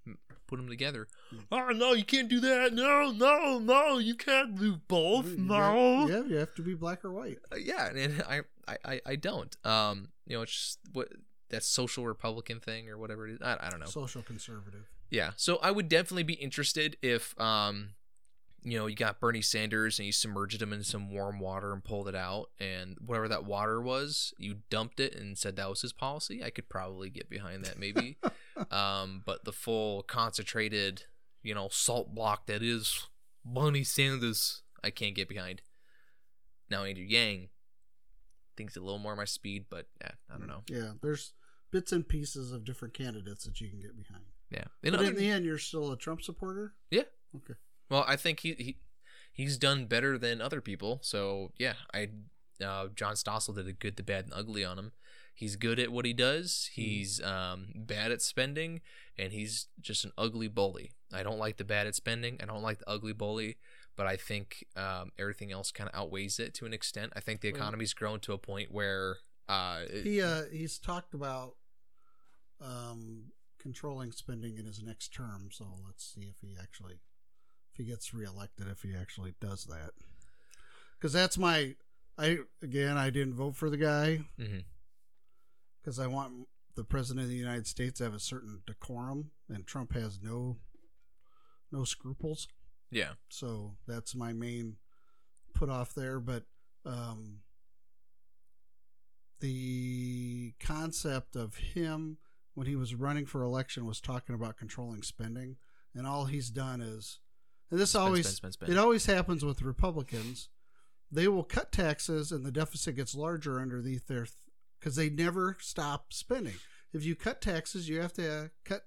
put them together. Oh no, you can't do that. No, no, no, you can't do both. you No. yeah, you have to be black or white. Uh, yeah, and I, I, I, I don't. Um, you know, it's just what that social Republican thing or whatever it is. I, I don't know. Social conservative. Yeah. So I would definitely be interested if um you know, you got Bernie Sanders and you submerged him in some warm water and pulled it out and whatever that water was, you dumped it and said that was his policy. I could probably get behind that maybe. um but the full concentrated, you know, salt block that is Bernie Sanders, I can't get behind. Now Andrew Yang thinks a little more my speed, but yeah, I don't know. Yeah, there's bits and pieces of different candidates that you can get behind. Yeah. In But other- in the end, you're still a Trump supporter. Yeah. Okay. Well, I think he, he he's done better than other people. So yeah, I uh, John Stossel did a good, the bad, and ugly on him. He's good at what he does. He's um, bad at spending, and he's just an ugly bully. I don't like the bad at spending. I don't like the ugly bully, but I think um, everything else kind of outweighs it to an extent. I think the economy's grown to a point where uh, it- He uh he's talked about um controlling spending in his next term. So let's see if he actually if he gets reelected if he actually does that. Because that's my I again I didn't vote for the guy because I want the president of the United States to have a certain decorum, and Trump has no no scruples. yeah, So that's my main put off there. But um, the concept of him when he was running for election was talking about controlling spending, and all he's done is, and this Spend, always spend, spend, it always happens with Republicans. They will cut taxes, and the deficit gets larger underneath their because they never stop spending. If you cut taxes, you have to uh, cut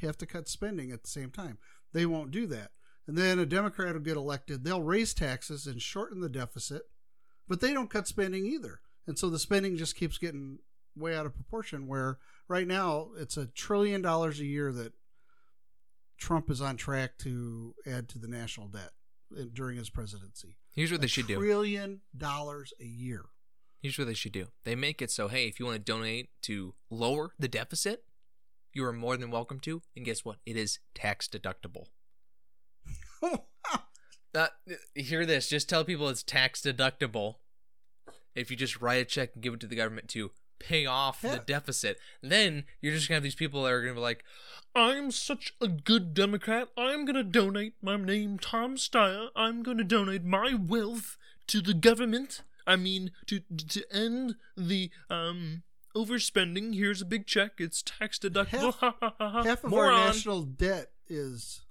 you have to cut spending at the same time. They won't do that. And then a Democrat will get elected. They'll raise taxes and shorten the deficit, but they don't cut spending either. And so the spending just keeps getting way out of proportion. Where right now it's a trillion dollars a year that Trump is on track to add to the national debt during his presidency. Here's what A they should do. Trillion dollars a year. Here's what they should do. They make it so, hey, if you want to donate to lower the deficit, you are more than welcome to. And guess what? It is tax deductible. Uh, hear this. Just tell people it's tax deductible. If you just write a check and give it to the government to pay off Yeah. the deficit, then you're just gonna have these people that are gonna be like, "I'm such a good Democrat. I'm gonna donate my name, Tom Steyer. I'm gonna donate my wealth to the government. I mean, to to end the um overspending. Here's a big check. It's tax deductible. Half of Moron. our national debt is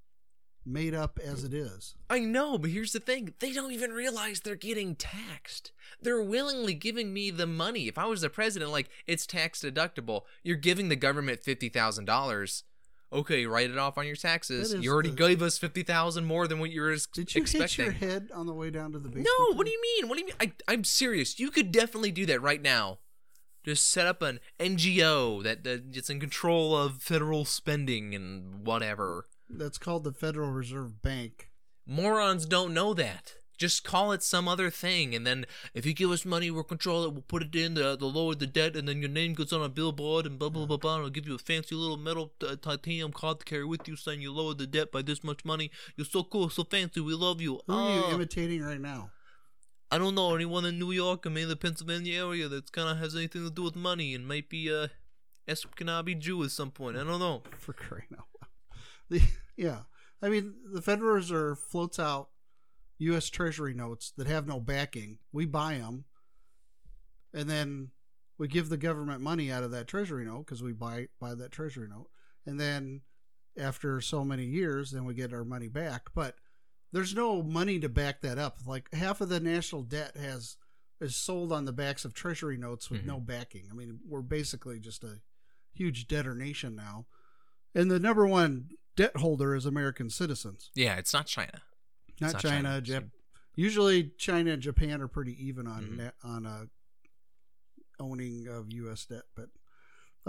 made up as it is. I know, but here's the thing. They don't even realize they're getting taxed. They're willingly giving me the money. If I was the president, like, it's tax deductible. You're giving the government $50,000. Okay, write it off on your taxes. You already the- gave us fifty thousand more than what you were ex- Did you expecting. hit your head on the way down to the basement? No, what do you mean? What do you mean? I, I'm serious. You could definitely do that right now. Just set up an NGO that that is in control of federal spending and whatever. That's called the Federal Reserve Bank. Morons don't know that. Just call it some other thing, and then if you give us money, we'll control it. We'll put it in the, the lower the debt, and then your name goes on a billboard, and blah blah blah blah. And I'll give you a fancy little metal uh, titanium card to carry with you, saying you lowered the debt by this much money. You're so cool, so fancy. We love you. Who are you Ah. imitating right now? I don't know anyone in New York or maybe the Pennsylvania area that's kind of has anything to do with money and might be uh Ashkenazi Jew at some point. I don't know. For crying out. The, yeah. I mean, the Federal Reserve floats out U.S. Treasury notes that have no backing. We buy them, and then we give the government money out of that Treasury note because we buy buy that Treasury note, and then after so many years, then we get our money back. But there's no money to back that up. Like half of the national debt has is sold on the backs of Treasury notes with Mhm. no backing. I mean, we're basically just a huge debtor nation now, and the number one debt holder is American citizens, Yeah, it's not China. not, not China. China. Jap- Usually, China and Japan are pretty even on Mhm. net, on uh, owning of U.S. debt. But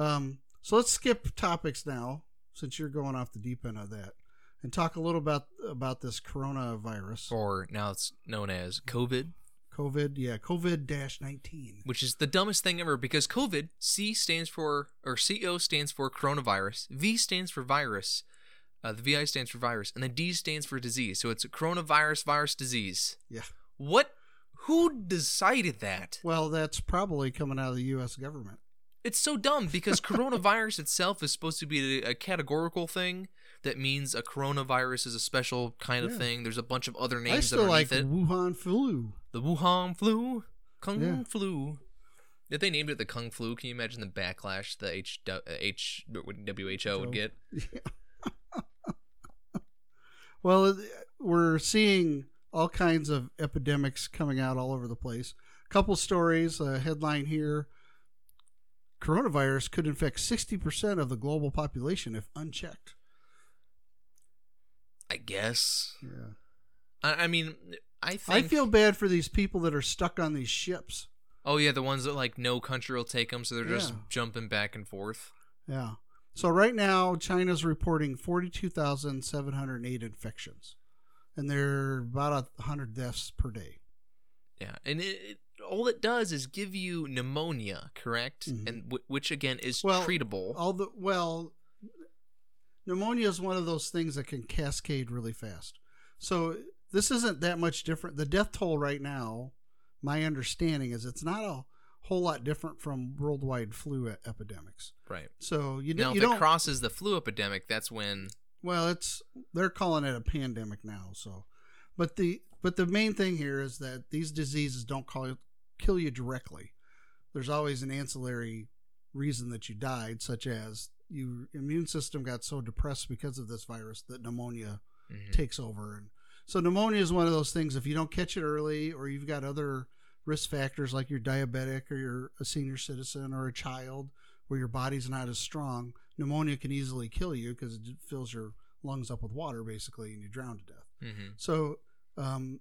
um, so let's skip topics now, since you're going off the deep end of that, and talk a little about about this coronavirus, Or now it's known as COVID, COVID. Yeah, COVID dash nineteen. which is the dumbest thing ever because COVID, C stands for or CO stands for coronavirus, V stands for virus. Uh, the VI stands for virus, and the D stands for disease. So it's a coronavirus virus disease. Yeah. What? Who decided that? Well, that's probably coming out of the U.S. government. It's so dumb because coronavirus itself is supposed to be a, a categorical thing that means a coronavirus is a special kind of Yeah. thing. There's a bunch of other names I still like underneath it. Wuhan flu. The Wuhan flu, Kung Yeah. flu. If they named it the Kung flu, can you imagine the backlash the H, uh, H WHO would get? Well, uh, we're seeing all kinds of epidemics coming out all over the place. A Couple stories. A headline here: Coronavirus could infect sixty percent of the global population if unchecked. I guess. Yeah, I, I mean, I think. I feel bad for these people that are stuck on these ships. Oh yeah, the ones that like no country will take them, so they're just jumping back and forth. Yeah. So right now, China's reporting forty-two thousand seven hundred eight infections, and they're about a hundred deaths per day. Yeah, and it, it, all it does is give you pneumonia, correct? Mhm. And w- which again is Well, treatable. All the well, pneumonia is one of those things that can cascade really fast. So this isn't that much different. The death toll right now, my understanding is it's not a whole lot different from worldwide flu epidemics. right So you, now, you if don't. it crosses the flu epidemic, that's when. well, it's they're calling it a pandemic now. So, but the but the main thing here is that these diseases don't call, kill you directly. There's always an ancillary reason that you died, such as your immune system got so depressed because of this virus that pneumonia Mhm. takes over. And so pneumonia is one of those things. If you don't catch it early, or you've got other risk factors like you're diabetic, or you're a senior citizen, or a child where your body's not as strong, pneumonia can easily kill you because it fills your lungs up with water basically, and you drown to death. Mhm. So, um,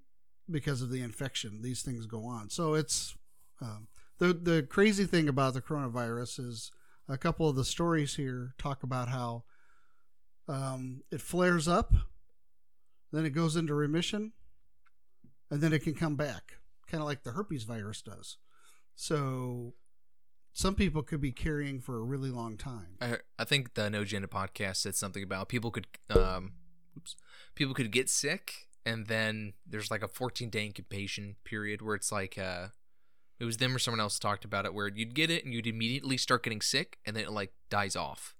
because of the infection, these things go on. So it's um, the the crazy thing about the coronavirus is a couple of the stories here talk about how um, it flares up, then it goes into remission, and then it can come back, kind of like the herpes virus does. So, some people could be carrying for a really long time. I, I think the No Agenda podcast said something about people could um, oops, people could get sick and then there's like a 14 day incubation period where it's like uh, it was them or someone else talked about it where you'd get it and you'd immediately start getting sick and then it like dies off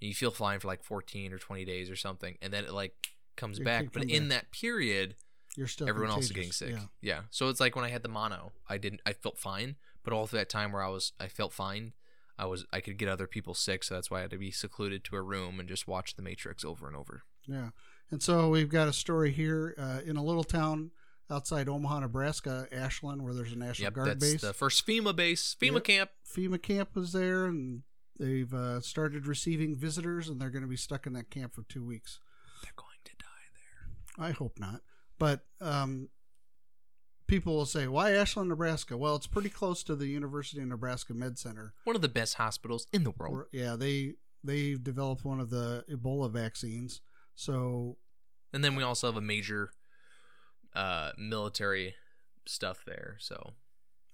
and you feel fine for like 14 or 20 days or something and then it like comes It back but in back. that period You're still everyone else is getting sick Yeah. yeah. so it's like when i had the mono i didn't i felt fine but all through that time where i was i felt fine i was i could get other people sick so that's why i had to be secluded to a room and just watch the matrix over and over Yeah. And so we've got a story here uh, in a little town outside Omaha, Nebraska, Ashland, where there's a National yep Guard that's base. the first fema base fema Yep. camp FEMA camp was there, and they've uh, started receiving visitors, and they're going to be stuck in that camp for two weeks. They're going to die there. I hope not. But um, people will say, "Why Ashland, Nebraska?" Well, it's pretty close to the University of Nebraska Med Center. One of the best hospitals in the world. Yeah, they they've developed one of the Ebola vaccines. So And then we also have a major uh, military stuff there. So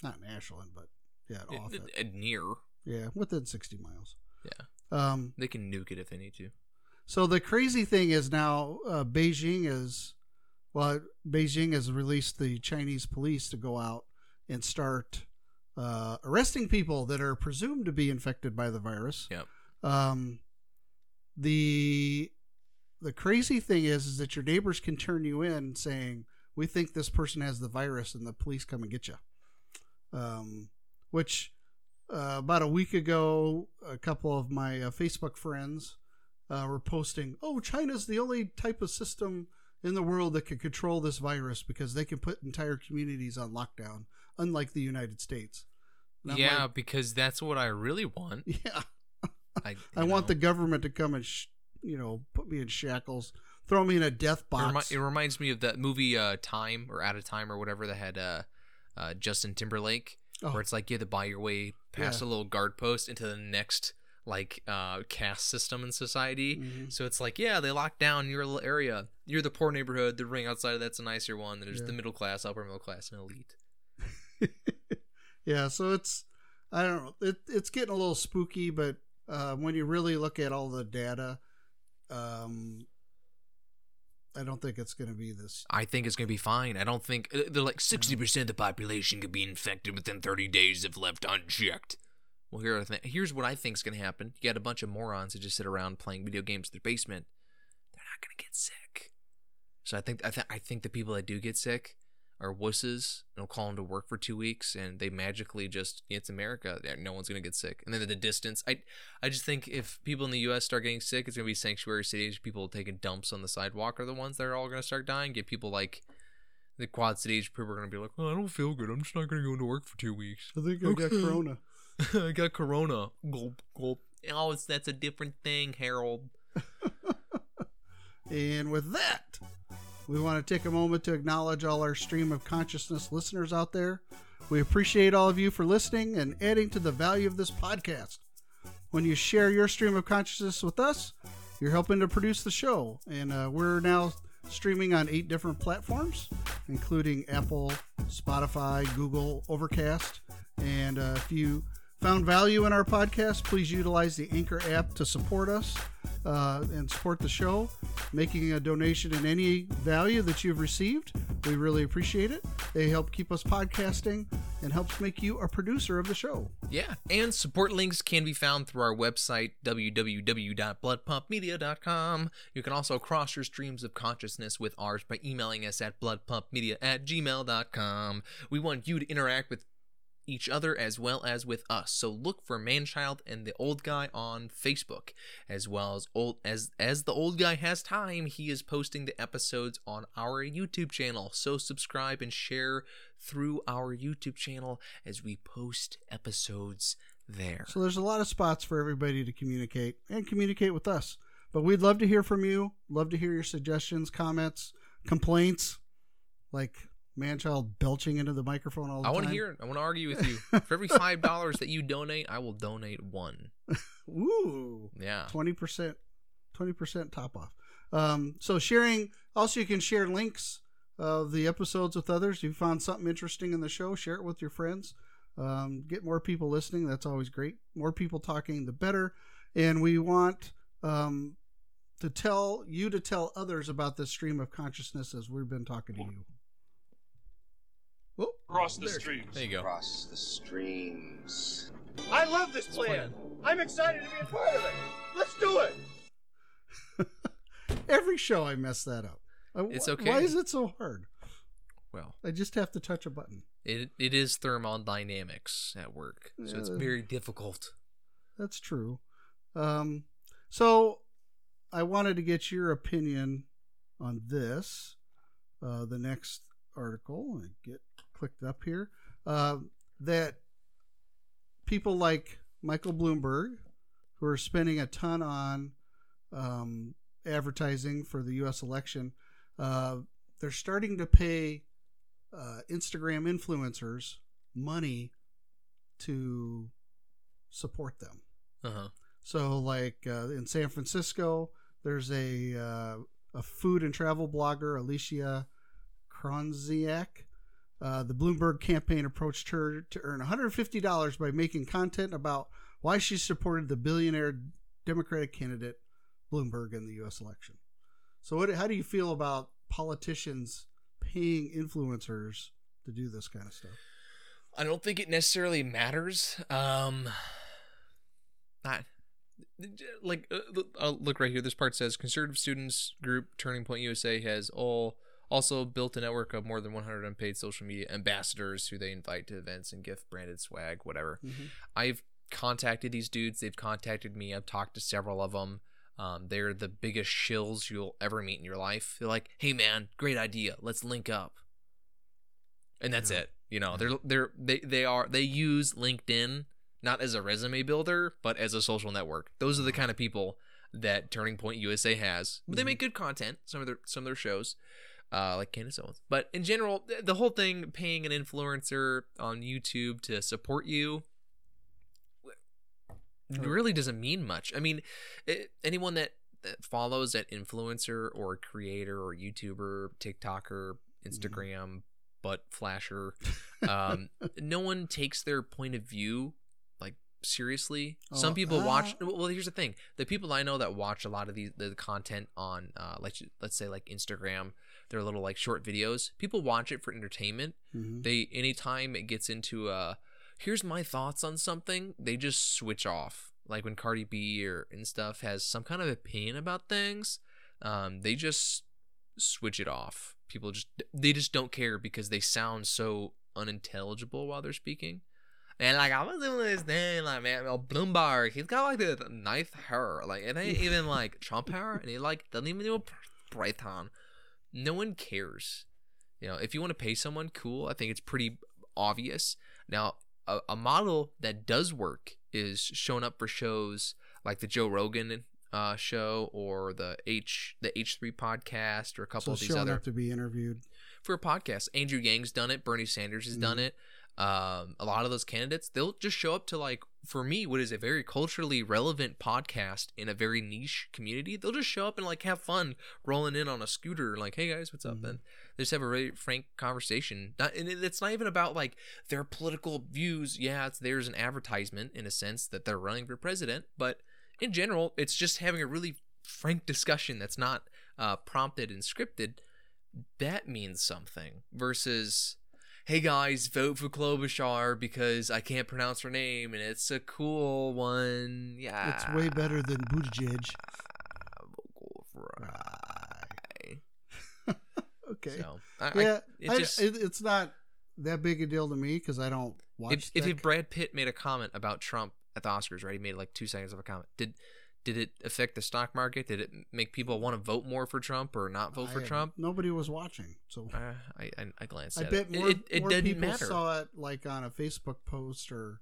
not in Ashland, but yeah, off it- it. it- near, Yeah, within sixty miles. yeah, Um, they can nuke it if they need to. So the crazy thing is now uh, Beijing is, well, Beijing has released the Chinese police to go out and start uh, arresting people that are presumed to be infected by the virus. Yep. Um, the the crazy thing is, is that your neighbors can turn you in saying, "We think this person has the virus," and the police come and get you. Um, which uh, about a week ago, a couple of my uh, Facebook friends uh, were posting, "Oh, China's the only type of system in the world that can control this virus because they can put entire communities on lockdown, unlike the United States." Yeah, like, because that's what I really want. yeah. I, I want the government to come and, sh- you know, put me in shackles, throw me in a death It, remi- box. it reminds me of that movie uh, Time or Out of Time or whatever that had uh, uh, Justin Timberlake, Oh. where it's like you have to buy your way past Yeah. a little guard post into the next like uh, caste system in society. Mhm. So it's like, yeah, they lock down your little area. You're the poor neighborhood. The ring outside of that's a nicer one. There's Yeah. the middle class, upper middle class, and elite. yeah, so it's I don't know. It, it's getting a little spooky, but uh, when you really look at all the data, um, I don't think it's going to be this. I think it's gonna be fine. I don't think uh, they're like sixty percent of the population could be infected within thirty days if left unchecked. Well, here are the here's what I think's gonna happen. You got a bunch of morons that just sit around playing video games in their basement. They're not gonna get sick. So I think I, th- I think the people that do get sick are wusses. And will call them to work for two weeks, and they magically just it's America. No one's gonna get sick. And then at the distance, I I just think if people in the U.S. start getting sick, it's gonna be sanctuary cities. People taking dumps on the sidewalk are the ones that are all gonna start dying. Get people like the quad age people are gonna be like, oh, I don't feel good. I'm just not gonna go into work for two weeks. I think I got Okay. corona. I got corona. Gulp gulp. Oh, it's that's a different thing, Harold. And with that, we want to take a moment to acknowledge all our stream of consciousness listeners out there. We appreciate all of you for listening and adding to the value of this podcast. When you share your stream of consciousness with us, you're helping to produce the show. And uh, we're now streaming on eight different platforms, including Apple, Spotify, Google, Overcast. And uh, if you found value in our podcast, please utilize the Anchor app to support us uh, and support the show. Making a donation in any value that you've received, we really appreciate it. They help keep us podcasting and helps make you a producer of the show. Yeah, and support links can be found through our website, www.bloodpumpmedia.com. You can also cross your streams of consciousness with ours by emailing us at bloodpumpmedia at gmail.com. We want you to interact with each other as well as with us. So look for Manchild and the Old Guy on Facebook, as well as old as as the old guy has time, he is posting the episodes on our YouTube channel. So subscribe and share through our YouTube channel as we post episodes there. So there's a lot of spots for everybody to communicate and communicate with us. But we'd love to hear from you. Love to hear your suggestions, comments, complaints, like Manchild belching into the microphone all the I time. I want to hear it. I want to argue with you. For every five dollars that you donate, I will donate one. Ooh. Yeah. twenty percent, twenty percent top off. Um, so sharing. Also, you can share links of the episodes with others. If you found something interesting in the show, share it with your friends. Um, get more people listening. That's always great. More people talking, the better. And we want um, to tell you to tell others about this stream of consciousness as we've been talking to you. Whoop. Across the There. streams. There you go. Across the streams. I love this plan. I'm excited to be a part of it. Let's do it. Every show I mess that up. It's wh- okay. Why is it so hard? Well, I just have to touch a button. it it is thermodynamics at work, so it's very difficult. That's true. Um, so I wanted to get your opinion on this. Uh, the next article, I get clicked up here. Uh, that people like Michael Bloomberg who are spending a ton on um, advertising for the U.S. election, uh, they're starting to pay uh, Instagram influencers money to support them. Uh huh. So, like uh, in San Francisco, there's a uh, a food and travel blogger, Alicia Kronziak. Uh, the Bloomberg campaign approached her to earn $150 by making content about why she supported the billionaire Democratic candidate Bloomberg in the U.S. election. So, what, how do you feel about politicians paying influencers to do this kind of stuff? I don't think it necessarily matters. Um, I, like, uh, look right here. This part says conservative students group Turning Point USA has all also built a network of more than 100 unpaid social media ambassadors who they invite to events and gift branded swag, whatever. I've contacted these dudes. They've contacted me. I've talked to several of them. Um, they're the biggest shills you'll ever meet in your life. They're like, "Hey, man, great idea. Let's link up." And that's Yeah. it. You know, they're they're they they are they use LinkedIn not as a resume builder, but as a social network. Those are the kind of people that Turning Point USA has. But they Mhm. make good content. Some of their some of their shows, uh, like Candace Owens. But in general, th- the whole thing, paying an influencer on YouTube to support you, really doesn't mean much. I mean, it, anyone that, that follows that influencer or creator or YouTuber, TikToker, Instagram, butt flasher, um, no one takes their point of view like seriously. Some Oh, people watch. uh, Well, here's the thing: the people I know that watch a lot of these the content on, uh, like let's say like Instagram, their little like short videos. People watch it for entertainment. Mhm. They anytime it gets into uh, here's my thoughts on something, they just switch off. Like when Cardi B or and stuff has some kind of opinion about things, um, they just switch it off. People just they just don't care because they sound so unintelligible while they're speaking. And like I was doing this thing, like man, well, Bloomberg, he's got like the nice hair, like it ain't even like Trump hair, and he like doesn't even do a Python. No one cares. You know, if you want to pay someone, cool. I think it's pretty obvious. Now, a, a model that does work is showing up for shows like the Joe Rogan uh, show or the H the H three podcast or a couple So of these showing other up to be interviewed. for a podcast. Andrew Yang's done it. Bernie Sanders has done it. Um, a lot of those candidates, they'll just show up to like, for me, what is a very culturally relevant podcast in a very niche community. They'll just show up and like have fun rolling in on a scooter, like, hey guys, what's up? Mhm. And they just have a really frank conversation. Not, and it's not even about like their political views. Yeah, it's there's an advertisement in a sense that they're running for president, but in general, it's just having a really frank discussion that's not uh, prompted and scripted that means something versus hey guys vote for Klobuchar because I can't pronounce her name and it's a cool one yeah It's way better than Buttigieg. Vocal fry. Okay. so I, I, yeah, it I- just it, it's not that big a deal to me because I don't watch. if, if Brad Pitt made a comment about Trump at the Oscars right he made like two seconds of a comment did did it affect the stock market did it make people want to vote more for Trump or not vote for I- Trump Nobody was watching, so uh, I, I I glanced I at bet it more, it, it, more people matter saw it like on a Facebook post or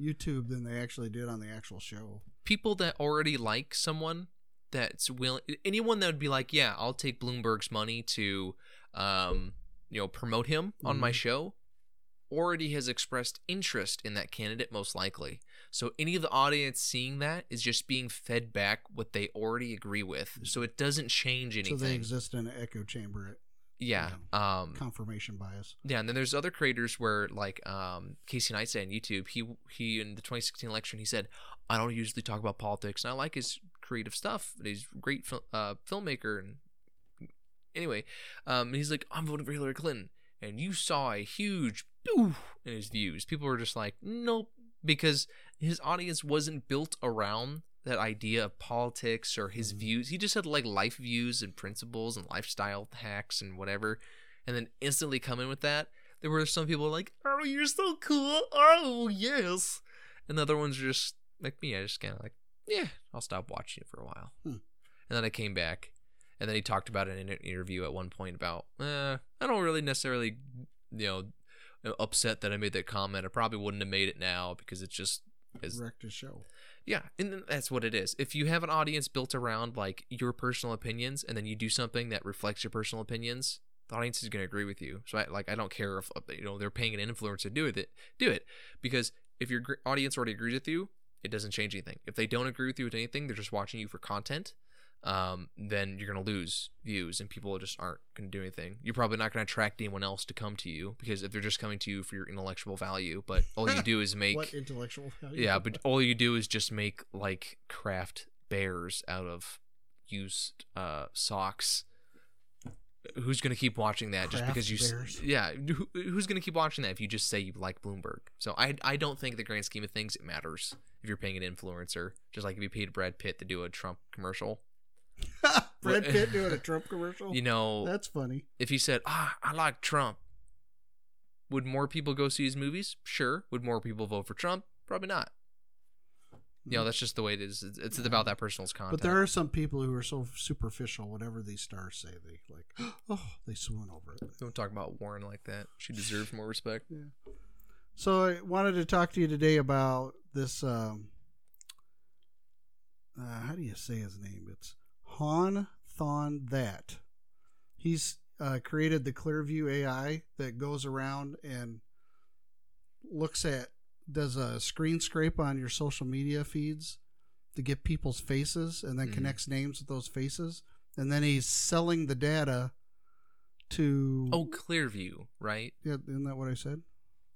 YouTube than they actually did on the actual show. people that already like someone that's willing anyone that would be like yeah i'll take bloomberg's money to um you know promote him on my Mhm. show already has expressed interest in that candidate most likely so any of the audience seeing that is just being fed back what they already agree with so it doesn't change anything So they exist in an echo chamber, yeah um confirmation bias. yeah, and then there's other creators where like um, Casey Neistat on YouTube. He he in the 2016 election he said, "I don't usually talk about politics, and I like his creative stuff. He's a great fil- uh, filmmaker." And anyway, um, he's like, "I'm voting for Hillary Clinton," and you saw a huge in his views. People were just like, "Nope," because his audience wasn't built around that idea of politics or his Mhm. views. He just had like life views and principles and lifestyle hacks and whatever and then instantly come in with that. There were some people like, "Oh, you're so cool! Oh, yes," and the other ones are just like me. I just kind of like, yeah, I'll stop watching it for a while. Hmm. And then I came back, and then he talked about it in an interview at one point about, eh, I don't really necessarily, you know, upset that I made that comment. I probably wouldn't have made it now because it's just Is show. yeah, and that's what it is. If you have an audience built around like your personal opinions, and then you do something that reflects your personal opinions, the audience is going to agree with you. So I like I don't care if uh, you know they're paying an influencer to do it, do it because if your audience already agrees with you, it doesn't change anything. If they don't agree with you with anything, they're just watching you for content. Um, then you're gonna lose views, and people just aren't gonna do anything. You're probably not gonna attract anyone else to come to you because if they're just coming to you for your intellectual value, but all you do is make what intellectual value? yeah, but all you do is just make like craft bears out of used uh socks. Who's gonna keep watching that just Craft because you? bears. Yeah, who, who's gonna keep watching that if you just say you like Bloomberg? So I I don't think the grand scheme of things it matters if you're paying an influencer. Just like if you paid Brad Pitt to do a Trump commercial, Brad Pitt doing a Trump commercial. you know, That's funny. if he said ah I like Trump, would more people go see his movies? Sure. Would more people vote for Trump? Probably not. You know, that's just the way it is. It's, about that person's content. But there are some people who are so superficial. Whatever these stars say, they like, oh, they swoon over it. Don't talk about Warren like that. She deserves more respect. Yeah. So I wanted to talk to you today about this. Um, uh, how do you say his name? It's Hoan Ton-That. He's uh, created the Clearview AI that goes around and looks at does a screen scrape on your social media feeds to get people's faces and then Mhm. connects names with those faces and then he's selling the data to Oh, Clearview, right? yeah, isn't that what I said?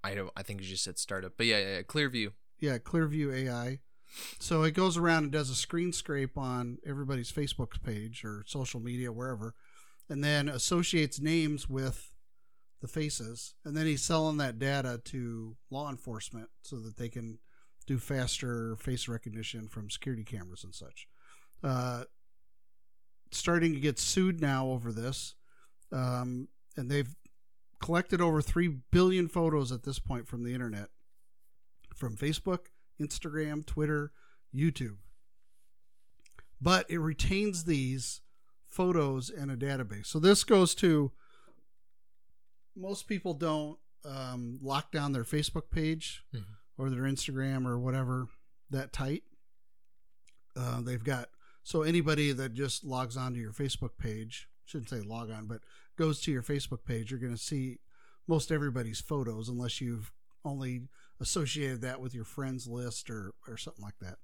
I don't. I think you just said startup, but yeah, yeah, yeah Clearview. yeah, Clearview AI. So it goes around and does a screen scrape on everybody's Facebook page or social media, wherever, and then associates names with the faces. And then he's selling that data to law enforcement so that they can do faster face recognition from security cameras and such. Uh, starting to get sued now over this. Um, and they've collected over 3 billion photos at this point from the internet from Facebook, Instagram, Twitter, YouTube. But it retains these photos in a database. So this goes to most people don't um, lock down their Facebook page Mhm. or their Instagram or whatever that tight. Uh, they've got so anybody that just logs onto your Facebook page shouldn't say log on, but goes to your Facebook page, you're going to see most everybody's photos unless you've only associated that with your friends list or or something like that.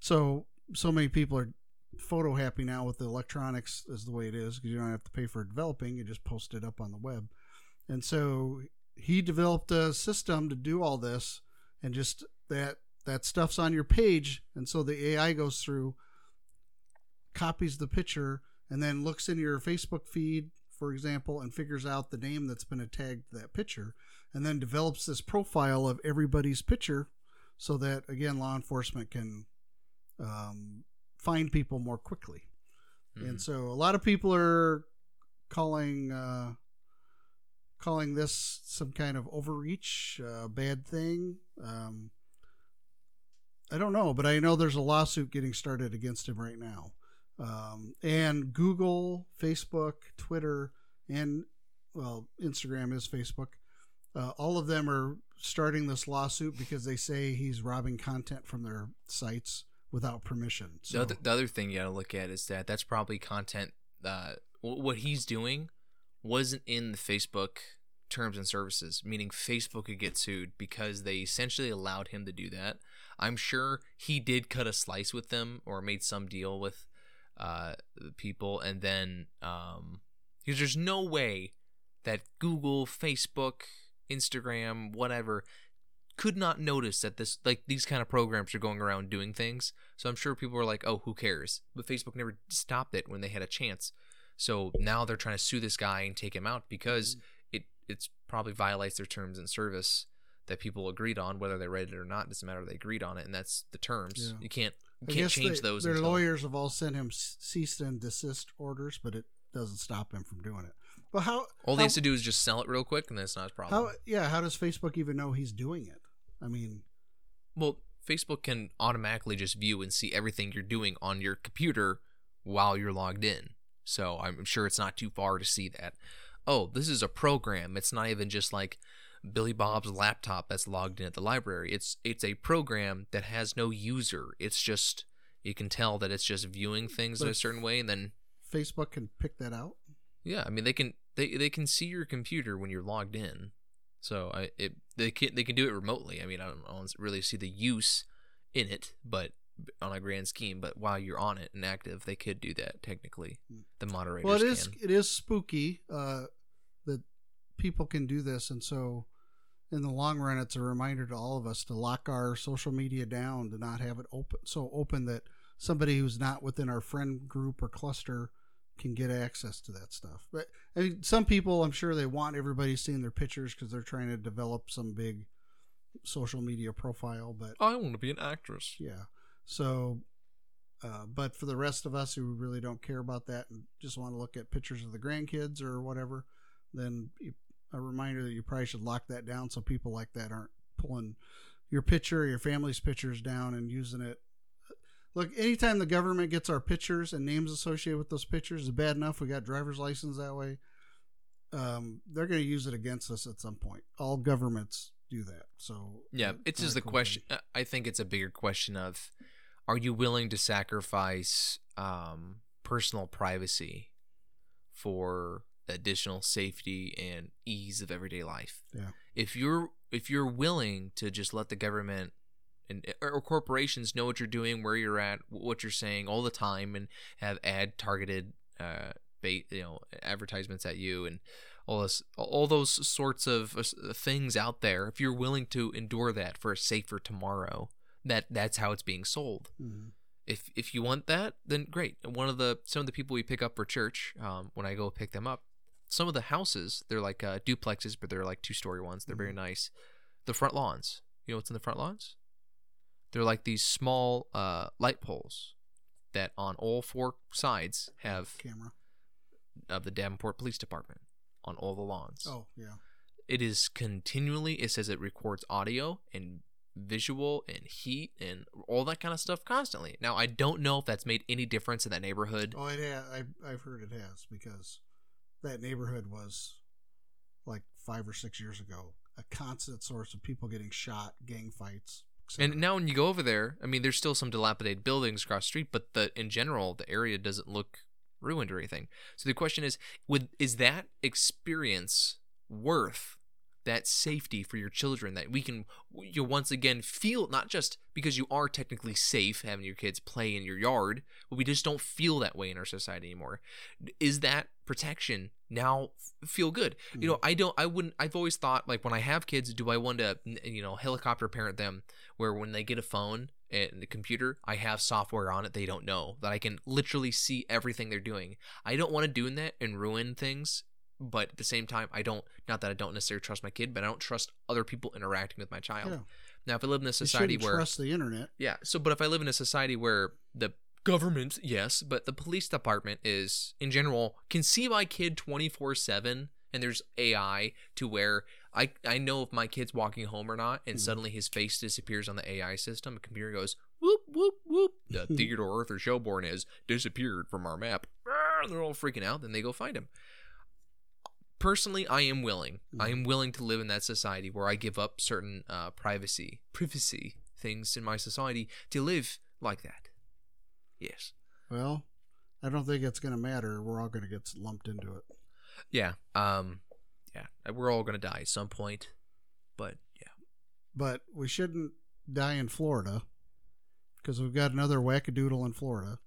So so many people are photo happy now with the electronics is the way it is because you don't have to pay for developing; you just post it up on the web. And so he developed a system to do all this, and just that that stuff's on your page, and so the AI goes through, copies the picture, and then looks in your Facebook feed, for example, and figures out the name that's been tagged to that picture, and then develops this profile of everybody's picture, so that again law enforcement can um, find people more quickly. Mhm. And so a lot of people are calling uh, calling this some kind of overreach, uh, bad thing. Um, I don't know, but I know there's a lawsuit getting started against him right now. Um, and Google, Facebook, Twitter, and well, Instagram is Facebook. Uh, all of them are starting this lawsuit because they say he's robbing content from their sites without permission. So, The, other, the other thing you got to look at is that that's probably content. Uh, what he's doing wasn't in the Facebook terms and services, meaning Facebook could get sued because they essentially allowed him to do that. I'm sure he did cut a slice with them or made some deal with uh, people, and then um, because there's no way that Google, Facebook, Instagram, whatever could not notice that this like these kind of programs are going around doing things. So I'm sure people were like, "Oh, who cares?" But Facebook never stopped it when they had a chance. So now they're trying to sue this guy and take him out because mm. it it's probably violates their terms and service that people agreed on, whether they read it or not. Doesn't matter. They agreed on it, and that's the terms. Yeah. You can't you I can't change they- those. Their until- lawyers have all sent him cease and desist orders, but it doesn't stop him from doing it. But how? All how, he has to do is just sell it real quick, and that's not his problem. How? Yeah. How does Facebook even know he's doing it? I mean, Well, Facebook can automatically just view and see everything you're doing on your computer while you're logged in. So I'm sure it's not too far to see that. Oh, this is a program. It's not even just like Billy Bob's laptop that's logged in at the library. It's it's a program that has no user. It's just you can tell that it's just viewing things in a certain way and then Facebook can pick that out. yeah, I mean they can they they can see your computer when you're logged in. So I it they can they can do it remotely. I mean I don't, I don't really see the use in it, but on a grand scheme, but while you're on it and active, they could do that technically. The moderators Well, it is can. it is spooky uh, that people can do this, and so in the long run, it's a reminder to all of us to lock our social media down, to not have it open so open that somebody who's not within our friend group or cluster can get access to that stuff. But I mean, some people, I'm sure, they want everybody seeing their pictures because they're trying to develop some big social media profile, but I want to be an actress. yeah. So, uh, but for the rest of us who really don't care about that and just want to look at pictures of the grandkids or whatever, then you, a reminder that you probably should lock that down so people like that aren't pulling your picture, or your family's pictures down and using it. Look, anytime the government gets our pictures and names associated with those pictures, is bad enough. We got driver's license that way. Um, they're going to use it against us at some point. All governments do that. So Yeah, it's just the cool question. uh, I think it's a bigger question of, are you willing to sacrifice um, personal privacy for additional safety and ease of everyday life? Yeah. If you're if you're willing to just let the government and or corporations know what you're doing, where you're at, what you're saying all the time, and have ad targeted, uh, bait, you know, advertisements at you and all this, all those sorts of uh, things out there. If you're willing to endure that for a safer tomorrow, that that's how it's being sold. Mhm. If if you want that, then great. One of the some of the people we pick up for church, um, when I go pick them up, some of the houses they're like uh, duplexes, but they're like two story ones. They're very nice. The front lawns, you know what's in the front lawns? They're like these small uh, light poles that on all four sides have camera. of the Davenport Police Department on all the lawns. Oh yeah. It is continually. It says it records audio and visual and heat and all that kind of stuff constantly. Now I don't know if that's made any difference in that neighborhood. Oh, it has. I've, I've heard it has because that neighborhood was like five or six years ago a constant source of people getting shot, gang fights. And now when you go over there, I mean, there's still some dilapidated buildings across the street, but the in general, the area doesn't look ruined or anything. So the question is, would is that experience worth that safety for your children that we can you once again feel not just because you are technically safe having your kids play in your yard but we just don't feel that way in our society anymore. Is that protection now feel good? You know mm. i don't i wouldn't i've always thought like when i have kids do i want to you know helicopter parent them where when they get a phone and the computer i have software on it they don't know that i can literally see everything they're doing. I don't want to do that and ruin things but at the same time i don't not that i don't necessarily trust my kid but i don't trust other people interacting with my child Yeah. now if i live in a society where trust the internet. yeah. So, but if I live in a society where the government, yes, but the police department is, in general, can see my kid 24 7, and there's AI to where I, I know if my kid's walking home or not, and Mhm. suddenly his face disappears on the AI system, the computer goes, whoop, whoop, whoop. The Theodore Arthur Shelbourne has disappeared from our map. They're all freaking out. Then they go find him. Personally, I am willing. I am willing to live in that society where I give up certain uh, privacy, privacy things in my society to live like that. Yes. Well, I don't think it's going to matter. We're all going to get lumped into it. Yeah. Um. Yeah. We're all gonna die at some point, but yeah. But we shouldn't die in Florida because we've got another wackadoodle in Florida.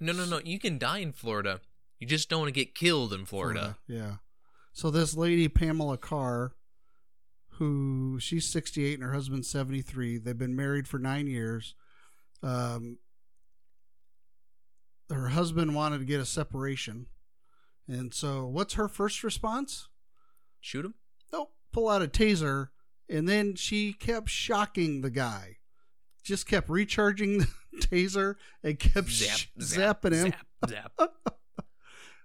No, no, no. You can die in Florida. You just don't want to get killed in Florida. Yeah. So this lady Pamela Carr, who she's 68 and her husband's 73. They've been married for nine years. Um, her husband wanted to get a separation, and so what's her first response? Shoot him. Nope. Pull out a taser, and then she kept shocking the guy. Just kept recharging the taser and kept Zap, sh- zap, zapping him. Zap, zap.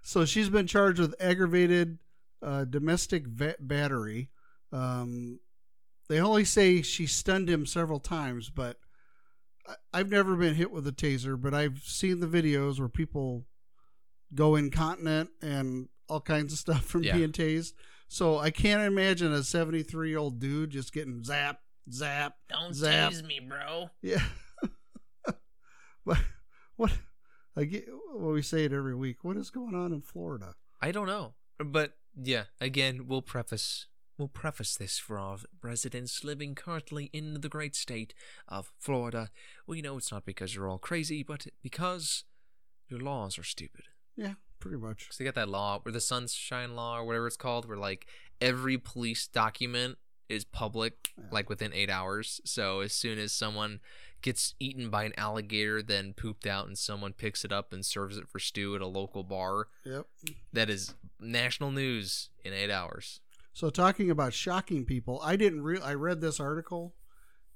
So she's been charged with aggravated uh, domestic va- battery. Um, they only say she stunned him several times, but I- I've never been hit with a taser. But I've seen the videos where people go incontinent and all kinds of stuff from Yeah. being tased. So I can't imagine a 73 year old dude just getting zap, zap, Don't zap. tase me, bro. Yeah. what? What? I get. Well, we say it every week. What is going on in Florida? I don't know, but yeah. Again, we'll preface we'll preface this for our residents living currently in the great state of Florida. We know it's not because you're all crazy, but because your laws are stupid. Yeah, pretty much. So they got that law, where the Sunshine Law, or whatever it's called, where like every police document is public, Yeah. like within eight hours. So as soon as someone gets eaten by an alligator, then pooped out, and someone picks it up and serves it for stew at a local bar, Yep. that is national news in eight hours. So talking about shocking people, I didn't real I read this article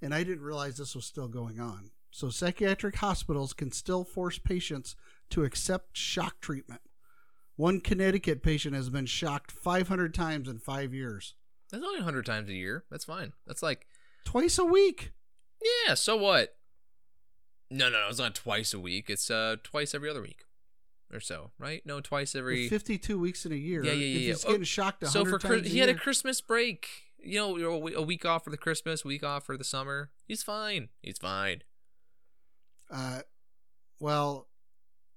and I didn't realize this was still going on. So psychiatric hospitals can still force patients to accept shock treatment. One Connecticut patient has been shocked 500 times in 5 years. That's only 100 times a year. That's fine. That's like, Twice a week. yeah, so what? No, no, no, it's not twice a week. It's uh twice every other week or so, right? No, twice every. With 52 weeks in a year. Yeah, yeah, yeah, yeah. he's Oh, getting shocked 100 So for times Chris, he had a Christmas break. You know, a week off for the Christmas, week off for the summer. He's fine. He's fine. uh well,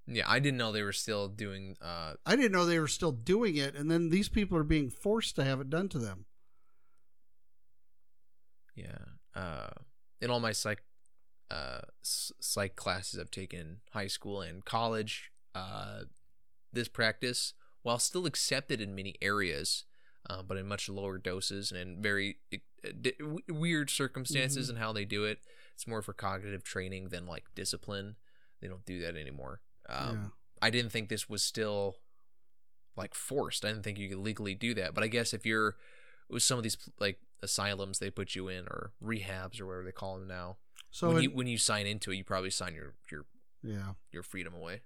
Yeah, I didn't know they were still doing. uh I didn't know they were still doing it and then these people are being forced to have it done to them. Yeah. Uh, in all my psych, uh, psych classes I've taken high school and college, uh, this practice, while still accepted in many areas, uh, but in much lower doses and in very uh, di- weird circumstances and how they do it, it's more for cognitive training than like discipline. They don't do that anymore. Um, yeah. I didn't think this was still like forced. I didn't think you could legally do that. But I guess if you're with some of these like asylums they put you in or rehabs or whatever they call them now, So when in- you when you sign into it, you probably sign your your yeah. your freedom away.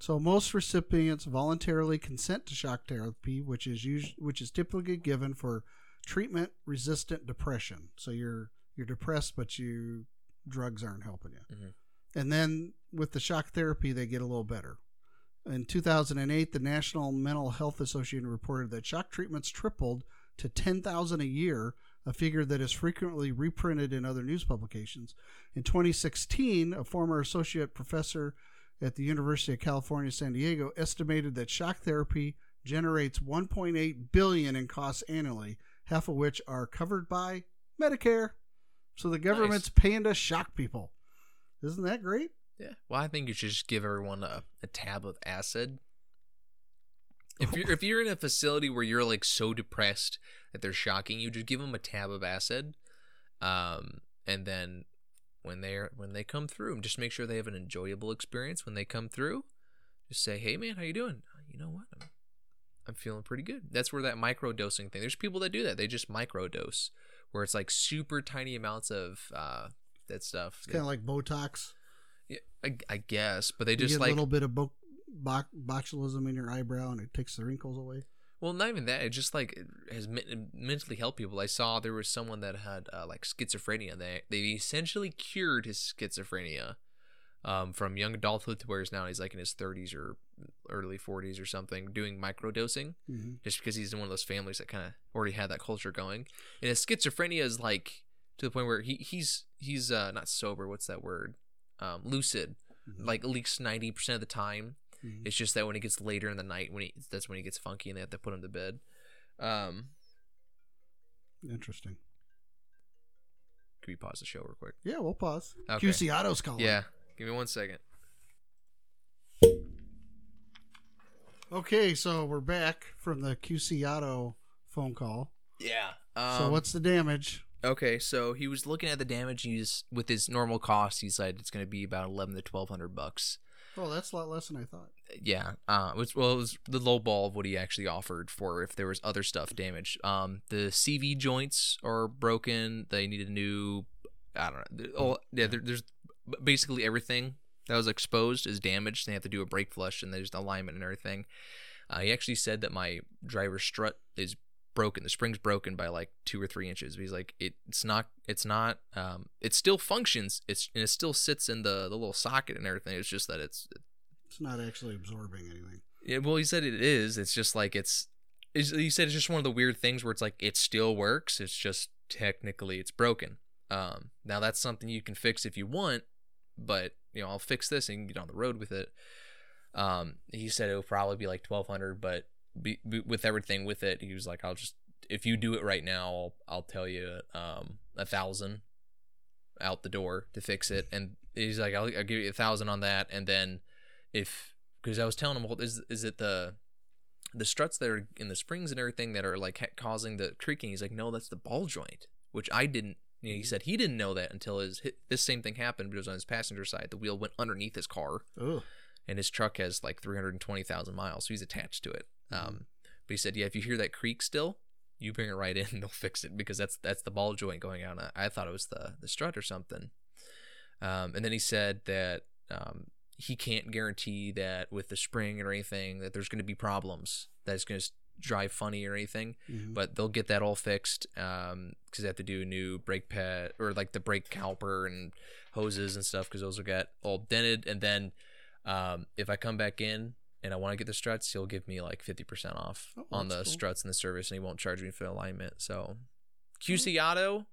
So most recipients voluntarily consent to shock therapy, which is us- which is typically given for treatment resistant depression. So you're you're depressed, but you drugs aren't helping you. Mhm. And then with the shock therapy, they get a little better. In 2008, the National Mental Health Association reported that shock treatments tripled to 10,000 a year, a figure that is frequently reprinted in other news publications. In 2016, a former associate professor at the University of California, San Diego, estimated that shock therapy generates 1.8 billion in costs annually, half of which are covered by Medicare. So the government's paying to shock people. Isn't that great? Yeah. Well, I think you should just give everyone a, a tab of acid. If you're if you're in a facility where you're like so depressed that they're shocking you, just give them a tab of acid, um, and then when they're when they come through, just make sure they have an enjoyable experience when they come through. Just say, "Hey, man, how you doing? "Uh, You know what? I'm, I'm feeling pretty good." That's where that micro dosing thing. There's people that do that. They just micro dose, where it's like super tiny amounts of uh, that stuff. It's kind of like Botox. Yeah, I, I guess, but they You just like a little bit of bo- bo- botulism in your eyebrow, and it takes the wrinkles away. well, not even that. It just like it has men- mentally helped people. I saw there was someone that had uh, like schizophrenia. They they essentially cured his schizophrenia um, from young adulthood to where he's now he's like in his 30s or early 40s or something, doing microdosing hmm just because he's in one of those families that kind of already had that culture going. And his schizophrenia is like to the point where he he's he's uh, not sober. What's that word? Um, lucid. Mhm. Like at least ninety percent of the time. Mhm. It's just that when it gets later in the night, when he that's when he gets funky and they have to put him to bed. Um, Interesting. can we pause the show real quick? Yeah, we'll pause. Okay. QC Auto's calling. Yeah, give me one second. Okay, so we're back from the QC Auto phone call. Yeah. Um, so what's the damage? Okay, so he was looking at the damage. He's with his normal cost. He said it's going to be about eleven to twelve hundred bucks. Oh, that's a lot less than I thought. yeah uh was well it was the low ball of what he actually offered for if there was other stuff damaged um the cv joints are broken. They need a new i don't know oh yeah there, there's basically everything that was exposed is damaged. They have to do a brake flush and there's alignment and everything. Uh, he actually said that my driver's strut is broken the spring's broken by like two or three inches he's like it, it's not it's not um it still functions it's and it still sits in the the little socket and everything it's just that it's It's not actually absorbing anything. yeah, well, he said it is. It's just like it's is he said it's just one of the weird things where it's like it still works. It's just technically it's broken. Um, now that's something you can fix if you want, but you know I'll fix this and get on the road with it. Um, he said it would probably be like twelve hundred, but be, be, with everything with it, he was like, I'll just if you do it right now, I'll, I'll tell you um a thousand out the door to fix it, and he's like, I'll, I'll give you a thousand on that, and then if because I was telling him, well, is is it the the struts that are in the springs and everything that are like ha- causing the creaking? He's like, no, that's the ball joint, which I didn't. You know, he said he didn't know that until his this same thing happened, but it was on his passenger side. The wheel went underneath his car, Ugh. and his truck has like 320,000 miles, so he's attached to it. Um, but he said, yeah, if you hear that creak still, you bring it right in, and they'll fix it because that's that's the ball joint going out. I, I thought it was the the strut or something. Um, and then he said that um, he can't guarantee that with the spring or anything that there's going to be problems that it's going to drive funny or anything, Mhm. but they'll get that all fixed because they have to do a new brake pad or like the brake caliper and hoses and stuff because those will get all dented. And then um, if I come back in and I want to get the struts, he'll give me like 50% off Oh, on the cool. struts and the service and he won't charge me for the alignment. So QC Auto,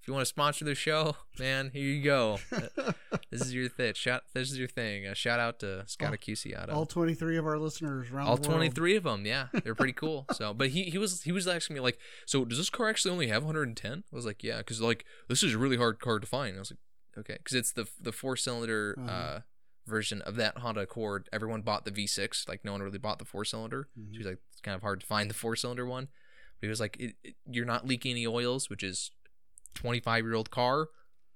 if you want to sponsor the show, man, here you go. this is your thing. Shout, this is your thing. Uh, shout out to Scott All- QC Auto. All 23 of our listeners around All the world. 23 of them, yeah, they're pretty cool. So, but he he was he was asking me like, so does this car actually only have 110? I was like, yeah, because like this is a really hard car to find. I was like, okay, because it's the the four cylinder Uh-huh. uh, version of that Honda Accord. Everyone bought the V6, like no one really bought the four cylinder. Mhm. So he's like, it's kind of hard to find the four cylinder one. But he was like, it, it- you're not leaking any oils, which is 25 year old car,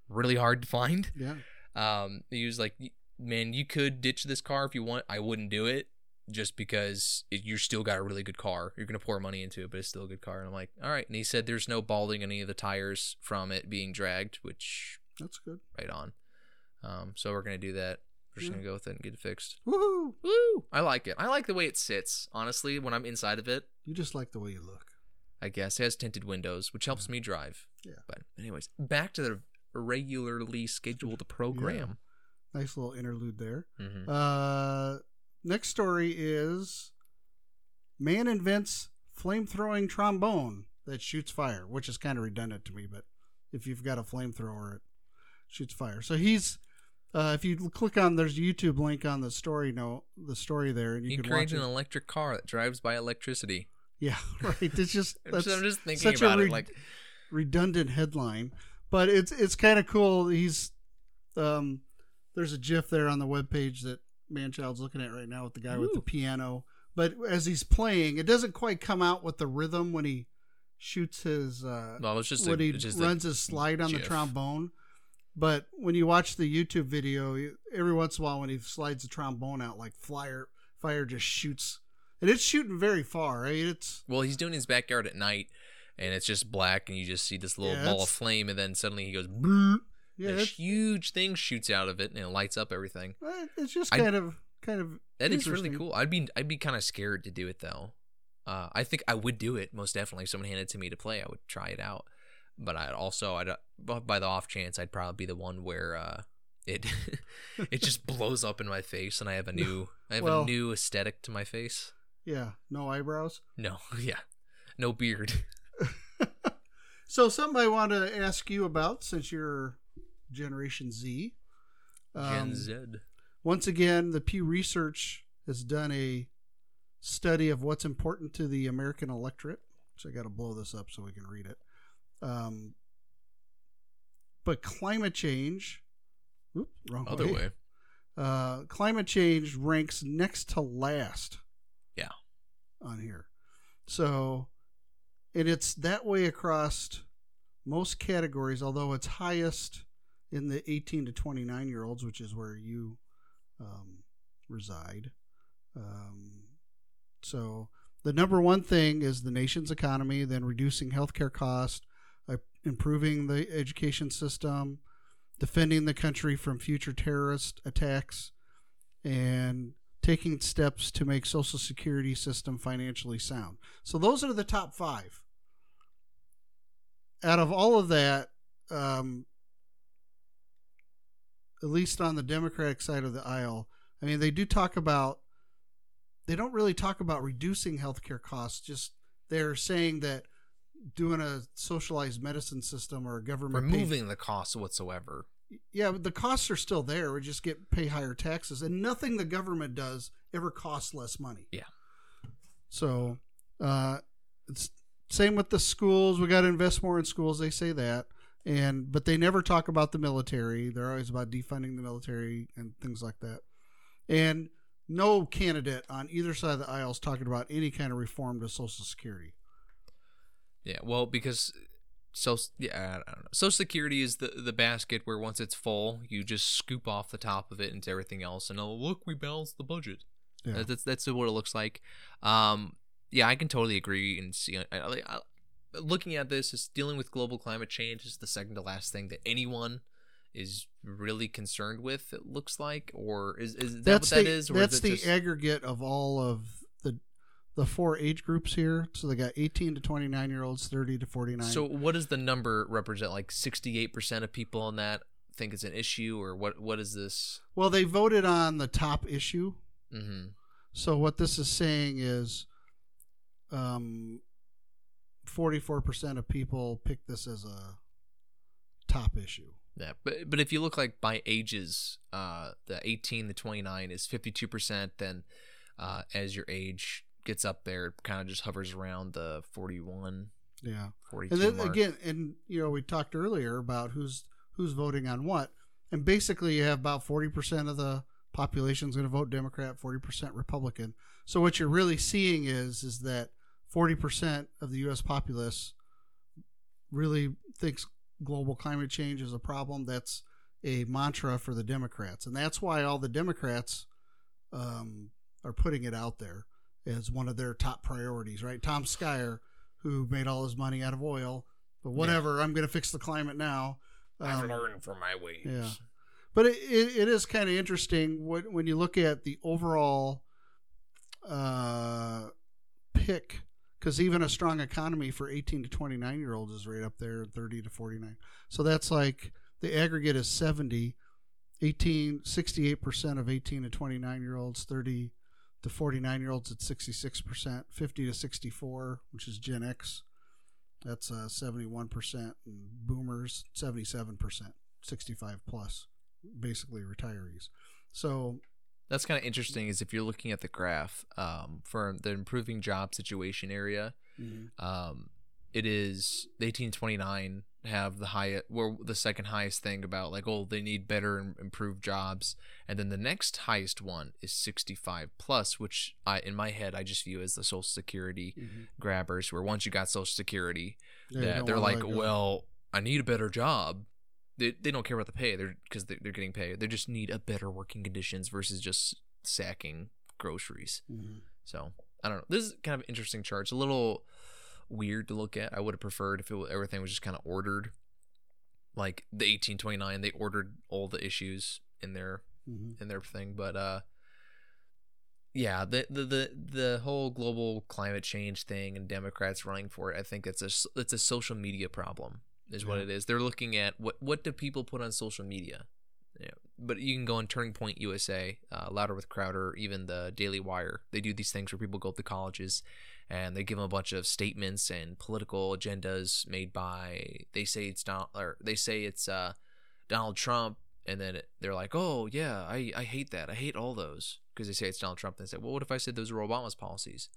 really hard to find. Yeah. Um, he was like, "Man, you could ditch this car if you want. I wouldn't do it, just because it, you're still got a really good car. You're gonna pour money into it, but it's still a good car." And I'm like, "All right." And he said, "There's no balding any of the tires from it being dragged, which That's good. right on." Um, so we're gonna do that. We're just gonna go with it and get it fixed. Woohoo! Woo! I like it. I like the way it sits. Honestly, when I'm inside of it, You just like the way you look. I guess it has tinted windows, which helps me drive. Yeah. But anyways, back to the regularly scheduled program. Nice little interlude there. hmm Uh, next story is man invents flame-throwing trombone that shoots fire, which is kind of redundant to me, but if you've got a flamethrower, it shoots fire. So he's, uh, if you click on, there's a YouTube link on the story note, the story there, and you He can it. an electric car that drives by electricity. Yeah, right. It's just I'm that's just, I'm just thinking such a about re- it. Like, redundant headline, but it's it's kind of cool. He's um, there's a GIF there on the webpage that Manchild's looking at right now with the guy with the piano. But as he's playing, it doesn't quite come out with the rhythm when he shoots his uh, well, it's just a, when he a- runs his slide on the trombone. But when you watch the YouTube video, every once in a while when he slides the trombone out, like fire fire just shoots, and it's shooting very far. Right? It's well, he's doing his backyard at night, and it's just black, and you just see this little Yeah, ball of flame, and then suddenly he goes, yeah, a huge thing shoots out of it, and it lights up everything. eh, it's just I- kind of kind of That is really cool. I'd be I'd be kind of scared to do it though. Uh, I think I would do it most definitely. If someone handed it to me to play, I would try it out. But I'd also I'd by the off chance I'd probably be the one where uh, it it just blows up in my face and I have a new I have Well- a new aesthetic to my face. Yeah, no eyebrows. No, yeah, no beard. So something I want to ask you about since you're Generation Z. Um, Gen Z. Once again, the Pew Research has done a study of what's important to the American electorate. So I got to blow this up so we can read it. Um, but climate change, wrong Other way. Uh, climate change ranks next to last. Yeah. On here. So, and it's that way across most categories, although it's highest in the 18 to 29 year olds, which is where you um, reside. Um, so, the number one thing is the nation's economy, then reducing healthcare costs, improving the education system, defending the country from future terrorist attacks, and taking steps to make social security system financially sound. So those are the top five. Out of all of that, um, at least on the Democratic side of the aisle, I mean, they do talk about they don't really talk about reducing healthcare costs. Just they're saying that doing a socialized medicine system or a government paid- Removing the costs whatsoever. yeah, but the costs are still there. We just get pay higher taxes, and nothing the government does ever costs less money. Yeah. So, uh, it's same with the schools. We got to invest more in schools. They say that, and but they never talk about the military. They're always about defunding the military and things like that. And no candidate on either side of the aisle is talking about any kind of reform to Social Security. Yeah, well, because so yeah, I don't know. Social Security is the the basket where once it's full, you just scoop off the top of it into everything else, and oh look, we balanced the budget. Yeah. That- That's that's what it looks like. Um, yeah, I can totally agree and see. I, I, I, looking at this, is dealing with global climate change is the second to last thing that anyone is really concerned with. It looks like, or is is that that's what that the is? Or that's is it the just, aggregate of all of the four age groups here. So they got 18 to 29 year olds, 30 to 49. So what does the number represent? Like sixty eight percent of people on that think it's an issue, or what? What is this? well, they voted on the top issue. Mm-hmm. So what this is saying is, um, 44% of people pick this as a top issue. Yeah, but but if you look like by ages, uh, the eighteen to twenty nine is fifty two percent. Then, uh, as your age gets up there, it kind of just hovers around the 41, Yeah. 42 and then mark. again and you know we talked earlier about who's who's voting on what. And basically you have about 40% of the population is going to vote democrat 40% republican. So what you're really seeing is is that 40% of the us populace really thinks global climate change is a problem. That's a mantra for the democrats. And that's why all the democrats um, are putting it out there as one of their top priorities right tom Steyer who made all his money out of oil. But whatever, I'm going to fix the climate now. Um, learned from my ways. yeah. but it, it, it is kind of interesting when, when you look at the overall uh, pick, because even a strong economy for 18 to 29 year olds is right up there, 30 to 49. So that's like the aggregate is 70. 18, 68% of 18 to 29 year olds, 30 to 49 year olds at 66%, 50 to 64, which is Gen X, that's uh, 71%, and boomers, 77%, 65 plus, basically retirees. So, That's kind of interesting. Is if you're looking at the graph um, for the improving job situation area, um, it is the 1829 have the highest were the second highest thing about like oh they need better and improved jobs. And then the next highest one is 65 plus which i in my head i just view as the social security grabbers where once you got social security Yeah, that they're like well i need a better job. They, they don't care about the pay. They're because they're, they're getting paid. They just need a better working conditions versus just sacking groceries. Mhm. so I don't know. This is kind of interesting chart. It's a little weird to look at. I would have preferred if it, everything was just kind of ordered, like the 1829. They ordered all the issues in their Mhm. in their thing, but uh, yeah, the the the the whole global climate change thing and Democrats running for it. I think it's a it's a social media problem. Is what it is. They're looking at what what do people put on social media. But you can go on Turning Point USA, uh, Louder with Crowder, even the Daily Wire. They do these things where people go to colleges and they give them a bunch of statements and political agendas made by. They say it's Donald, or they say it's uh, Donald Trump, and then they're like, "Oh yeah, I I hate that. I hate all those," because they say it's Donald Trump. They say, "Well, what if I said those were Obama's policies?"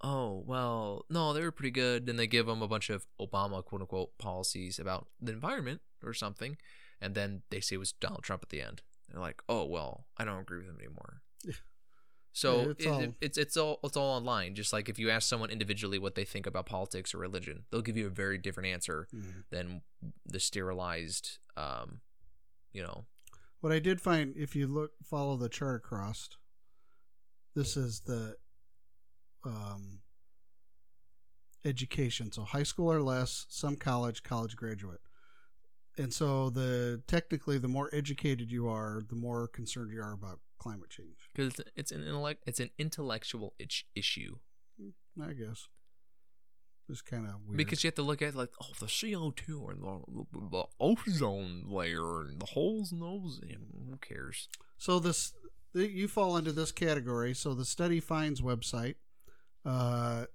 Oh well, no, they were pretty good. Then they give them a bunch of Obama quote unquote policies about the environment or something, and then they say it was Donald Trump at the end. They're like, "Oh well, I don't agree with him anymore." Yeah. So Yeah, it's it- all- it- it's it's all it's all online. Just like if you ask someone individually what they think about politics or religion, they'll give you a very different answer Mhm. than the sterilized, um, you know. What I did find, if you look, follow the chart across, this is the um, education. So high school or less, some college, college graduate. And so the technically, the more educated you are, the more concerned you are about climate change. because it's, it's an intellect it's an intellectual itch issue I guess it's kind of weird. because you have to look at like oh the CO two and the, the, the ozone layer and the holes in those you know, who cares So this th- you fall into this category. So the Study Finds website uh,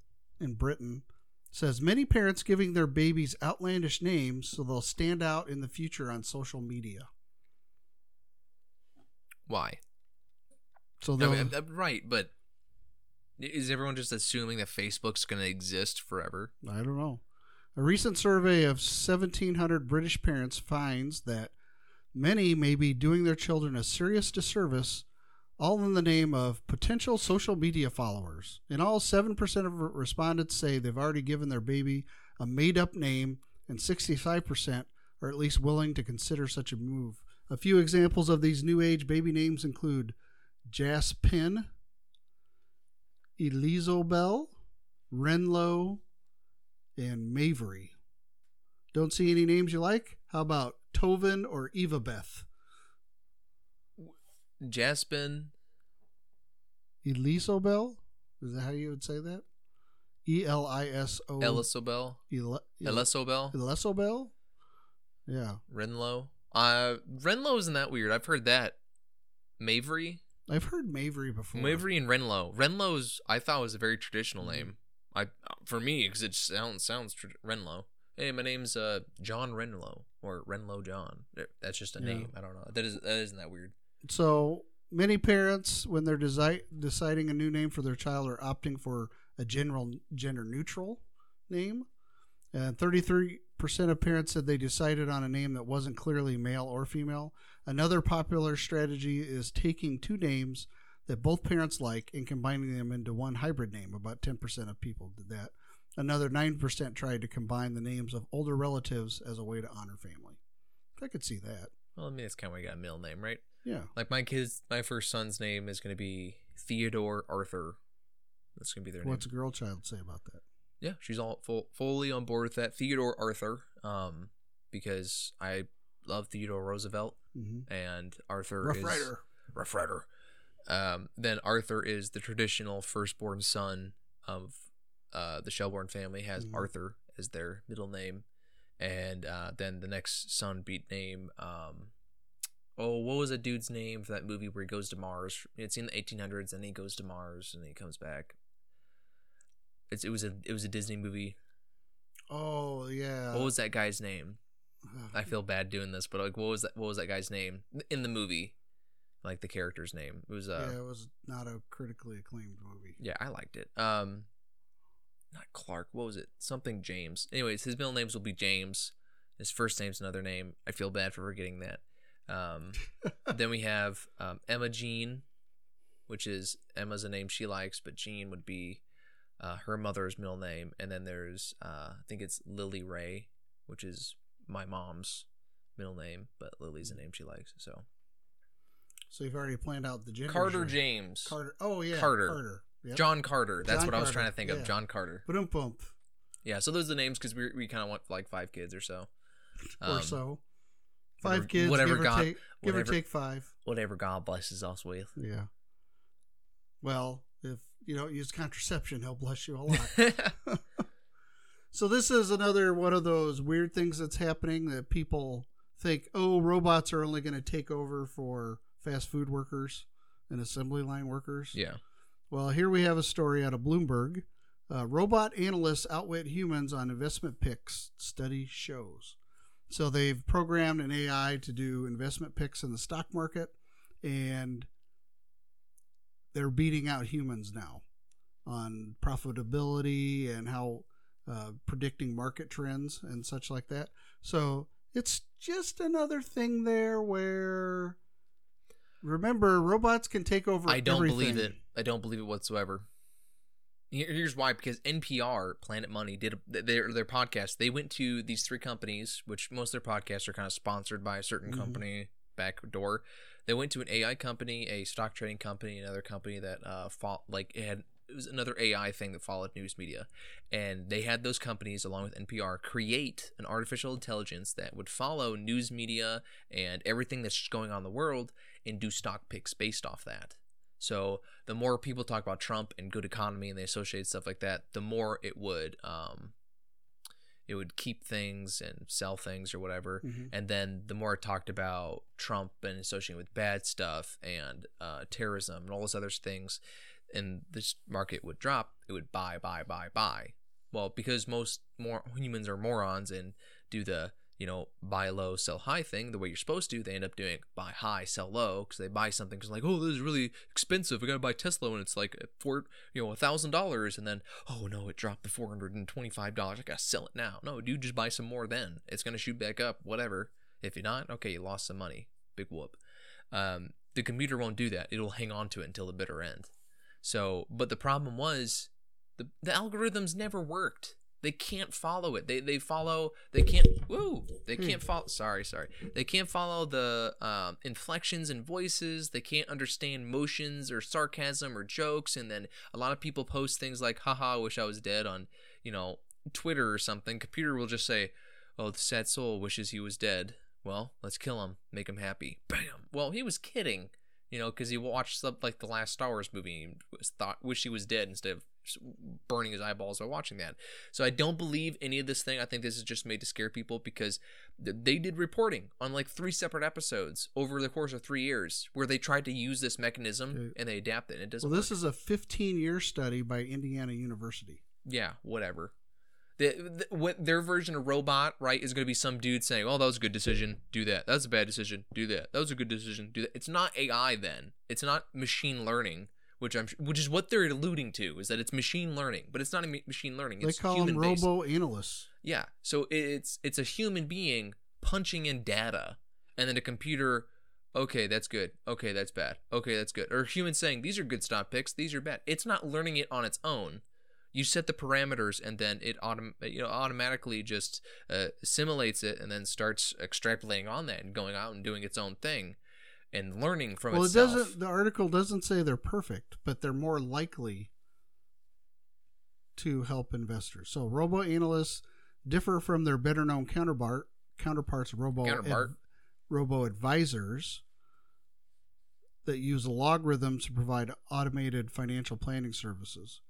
in Britain says many parents giving their babies outlandish names so they'll stand out in the future on social media. Why? So they'll, I mean, right, but is everyone just assuming that Facebook's going to exist forever? I don't know. A recent survey of 1,700 British parents finds that many may be doing their children a serious disservice, all in the name of potential social media followers. In all, 7% of respondents say they've already given their baby a made up name, and 65% are at least willing to consider such a move. A few examples of these new age baby names include Jaspin, Elisobel, Renlo, and Mavery. Don't see any names you like? How about Tovin or Eva Beth? Jaspin, Elisobel? Is that how you would say that? E L I S O Elisobel, Ele- Elisobel, Elisobel? Yeah. Renlo. Uh, Renlo isn't that weird. I've heard that. Mavery, I've heard Mavery before. Mavery and Renlo. Renlo's I thought was a very traditional Mhm. name. I for me because it sounds sounds tr- Renlo. Hey, my name's uh John Renlo or Renlo John. That's just a Yeah. name. I don't know. That is that isn't that weird. So many parents, when they're desi- deciding a new name for their child, are opting for a general gender neutral name. And 33% of parents said they decided on a name that wasn't clearly male or female. Another popular strategy is taking two names that both parents like and combining them into one hybrid name. About 10% of people did that. Another 9% tried to combine the names of older relatives as a way to honor family. I could see that. Well, I mean, it's kind of why you got a middle name, right? Yeah. Like my kids, my first son's name is going to be Theodore Arthur. That's going to be their name. What's a girl child say about that? Yeah, she's all full, fully on board with that. Theodore Arthur, um, because I love Theodore Roosevelt Mm-hmm. and Arthur Rough is Rider. Rough Rider. Um, then Arthur is the traditional firstborn son of uh, the Shelbourne family. Has Mhm. Arthur as their middle name, and uh, then the next son beat name. Um, oh, what was a dude's name for that movie where he goes to Mars? It's in the 1800s, and he goes to Mars, and he comes back. It's it was a it was a Disney movie. Oh yeah. What was that guy's name? I feel bad doing this, but like, what was that? What was that guy's name in the movie? Like the character's name. It was uh, yeah, it was not a critically acclaimed movie. yeah, I liked it. Um, not Clark. What was it? Something James. Anyways, his middle names will be James. His first name's another name. I feel bad for forgetting that. Um, then we have um, Emma Jean, which is Emma's a name she likes, but Jean would be uh, her mother's middle name. And then there's uh, I think it's Lily Ray, which is my mom's middle name, but Lily's a name she likes. So So you've already planned out the gender. Carter James, Carter. Oh yeah. Carter. Carter. Yep. John Carter. That's John what I was trying to think yeah. of. John Carter. Boom bump Yeah, so those are the names because we we kind of want like five kids or so. or Um, so. whatever- Five kids. whatever give or God- take. Give or whatever- take five. Whatever God blesses us with. Yeah. Well, if you don't use contraception, he'll bless you a lot. So this is another one of those weird things that's happening that people think, oh, robots are only going to take over for fast food workers and assembly line workers. yeah. Well, here we have a story out of Bloomberg. Uh, robot analysts outwit humans on investment picks, study shows. So they've programmed an AI to do investment picks in the stock market, and they're beating out humans now on profitability and how uh, predicting market trends and such like that. So it's just another thing there where. Remember, robots can take over. I don't believe it. I don't believe it whatsoever. Here's why: because NPR, Planet Money, did a, their their podcast. They went to these three companies, which most of their podcasts are kind of sponsored by a certain Mhm. company back door. They went to an AI company, a stock trading company, another company that uh fought like it had it was another AI thing that followed news media, and they had those companies along with NPR create an artificial intelligence that would follow news media and everything that's going on in the world and do stock picks based off that. So the more people talk about Trump and good economy and they associate stuff like that, the more it would um, it would keep things and sell things or whatever. Mhm. And then the more it talked about Trump and associating with bad stuff and uh, terrorism and all those other things, and this market would drop, it would buy, buy, buy, buy. Well, because most more humans are morons and do the you know buy low, sell high thing the way you're supposed to, they end up doing buy high, sell low because they buy something because like oh this is really expensive, I gotta buy Tesla and it's like four you know a thousand dollars, and then oh no it dropped to four hundred and twenty five dollars, I gotta sell it now. No, dude, just buy some more. Then it's gonna shoot back up, whatever. If you're not, okay, you lost some money, big whoop. Um, the computer won't do that; it'll hang on to it until the bitter end. So, but the problem was the the algorithms never worked. They can't follow it. They they follow. They can't. Woo! They can't follow. Sorry, sorry. They can't follow the um, inflections and voices. They can't understand motions or sarcasm or jokes. And then a lot of people post things like "haha, I wish I was dead" on you know Twitter or something. Computer will just say, "Oh, the sad soul wishes he was dead." Well, let's kill him. Make him happy. Bam. Well, he was kidding you know, because he watched stuff like the last Star Wars movie and was thought wish he was dead instead of burning his eyeballs by watching that. So I don't believe any of this thing. I think this is just made to scare people because they did reporting on like three separate episodes over the course of three years where they tried to use this mechanism Okay. and they adapted. It It doesn't. Well, this work. is a 15 year study by Indiana University. yeah, whatever. The, the, what their version of robot right is going to be some dude saying, "Oh, that was a good decision. Do that. That was a bad decision. Do that. That was a good decision. Do that." It's not AI then. It's not machine learning, which I'm which is what they're alluding to is that it's machine learning, but it's not a ma- machine learning. They It's call them robo analysts. Yeah. So it's it's a human being punching in data, and then a computer. Okay, that's good. Okay, that's bad. Okay, that's good. Or a human saying these are good stop picks. These are bad. It's not learning it on its own. You set the parameters, and then it autom- you know automatically just uh, assimilates it, and then starts extrapolating on that and going out and doing its own thing, and learning from Well, it doesn't. The article doesn't say they're perfect, but they're more likely to help investors. So, robo analysts differ from their better known counterpart counterparts, robo Counterpart. robo advisors that use logarithms to provide automated financial planning services.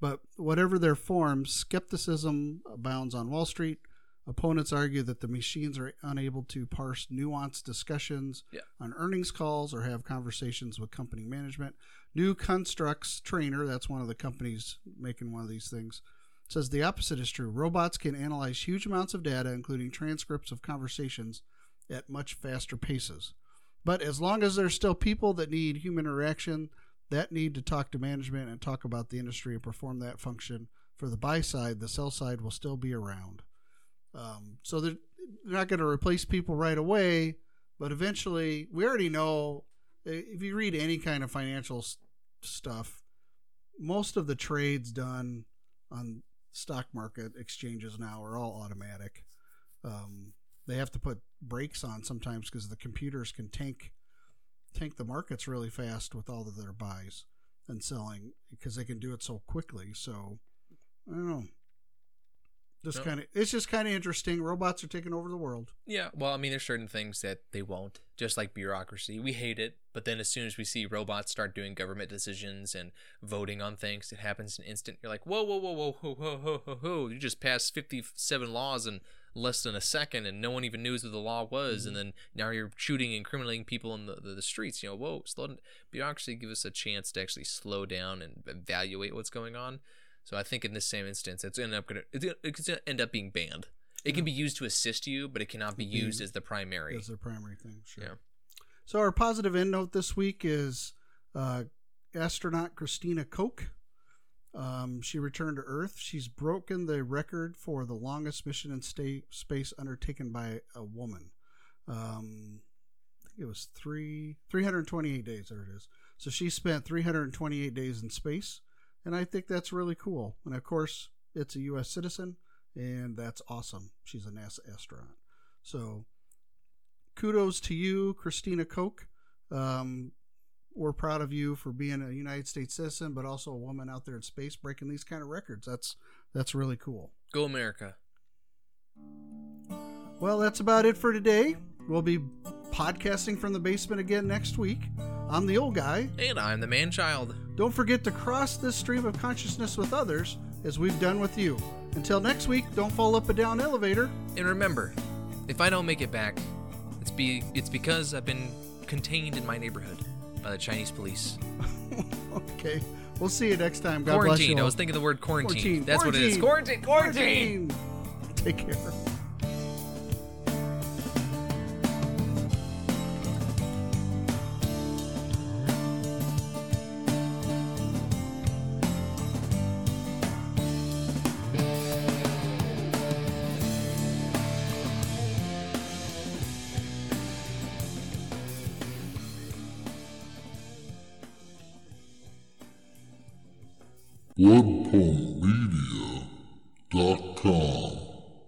But whatever their form, skepticism abounds on Wall Street. Opponents argue that the machines are unable to parse nuanced discussions Yeah. on earnings calls or have conversations with company management. New Constructs Trainer, that's one of the companies making one of these things, says the opposite is true. Robots can analyze huge amounts of data, including transcripts of conversations, at much faster paces. But as long as there's still people that need human interaction, that need to talk to management and talk about the industry and perform that function for the buy side, the sell side will still be around. Um, so they're they're not going to replace people right away, but eventually, we already know if you read any kind of financial s- stuff, most of the trades done on stock market exchanges now are all automatic. Um, they have to put brakes on sometimes because the computers can tank tank the markets really fast with all of their buys and selling because they can do it so quickly. So I don't know. Just No. kind of it's just kind of interesting. Robots are taking over the world. Yeah, well, I mean, there's certain things that they won't, just like bureaucracy. We hate it, but then as soon as we see robots start doing government decisions and voting on things, it happens in an instant. You're like, whoa, whoa, whoa, whoa, whoa, whoa, whoa, whoa, whoa. You just passed 57 laws in less than a second, and no one even knew what the law was. And then now you're shooting and incriminating people in the, the, the streets. You know, whoa, slow down. Bureaucracy give us a chance to actually slow down and evaluate what's going on. So I think in this same instance, it's end up gonna it's gonna, it's gonna end up being banned. It can be used to assist you, but it cannot be Be- used as the primary. Is their primary thing. Sure. Yeah. So our positive end note this week is uh, astronaut Christina Koch. Um, she returned to Earth. She's broken the record for the longest mission in sta- space undertaken by a woman. Um, I think it was three 328 days. There it is. So she spent 328 days in space, and I think that's really cool. And of course, it's a U.S. citizen, and that's awesome. She's a NASA astronaut. So kudos to you, Christina Koch. Um, we're proud of you for being a United States citizen, but also a woman out there in space breaking these kind of records. That's that's really cool. Go America. Well, that's about it for today. We'll be podcasting from the basement again next week. I'm the old guy. And I'm the man child. Don't forget to cross this stream of consciousness with others as we've done with you. Until next week, don't fall up a down elevator. And remember, if I don't make it back, it's be it's because I've been contained in my neighborhood by the Chinese police. okay. We'll see you next time. God bless you. quarantine. I was thinking the word quarantine. Quarantine. That's what it is. Quarantine. Quarantine. Take care.